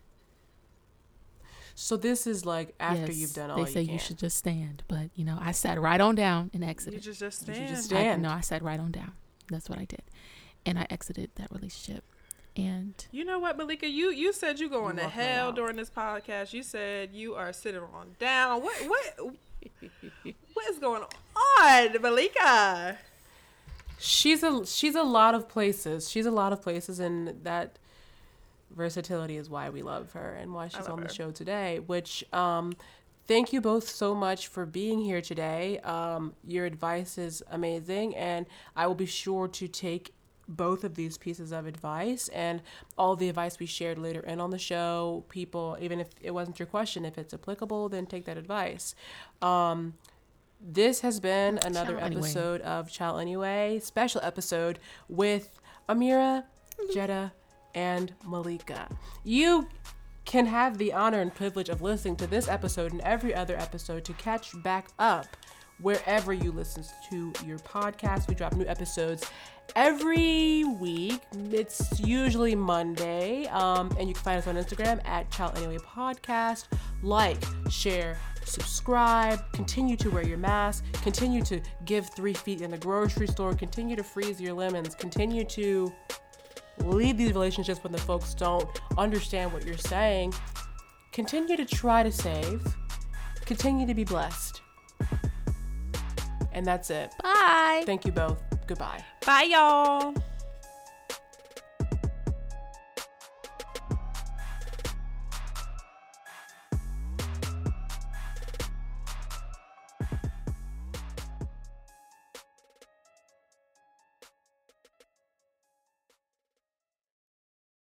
So this is like after yes, you've done all they say you, you, should just stand, but you know I sat right on down and exited. You just just stand. just stand. I, no, I sat right on down. That's what I did, and I exited that relationship. And you know what, Malika, you you said you going to hell during this podcast. You said you are sitting on down. What what *laughs* what is going on, Malika? She's a she's a lot of places. She's a lot of places, and that versatility is why we love her and why she's on her. the show today. Which um, thank you both so much for being here today. Um, your advice is amazing, and I will be sure to take both of these pieces of advice and all the advice we shared later in on the show. People, even if it wasn't your question, if it's applicable, then take that advice. Um, this has been another Child episode anyway. of Child Anyway, special episode with Amira, Jetta, and Malika. You can have the honor and privilege of listening to this episode and every other episode to catch back up wherever you listen to your podcast. We drop new episodes every week. It's usually Monday. Um, and you can find us on Instagram at Child Anyway Podcast. Like, share, subscribe, continue to wear your mask, continue to give three feet in the grocery store, continue to freeze your lemons, continue to lead these relationships when the folks don't understand what you're saying. Continue to try to save, continue to be blessed. And that's it. Bye. Thank you both. Goodbye. Bye, y'all.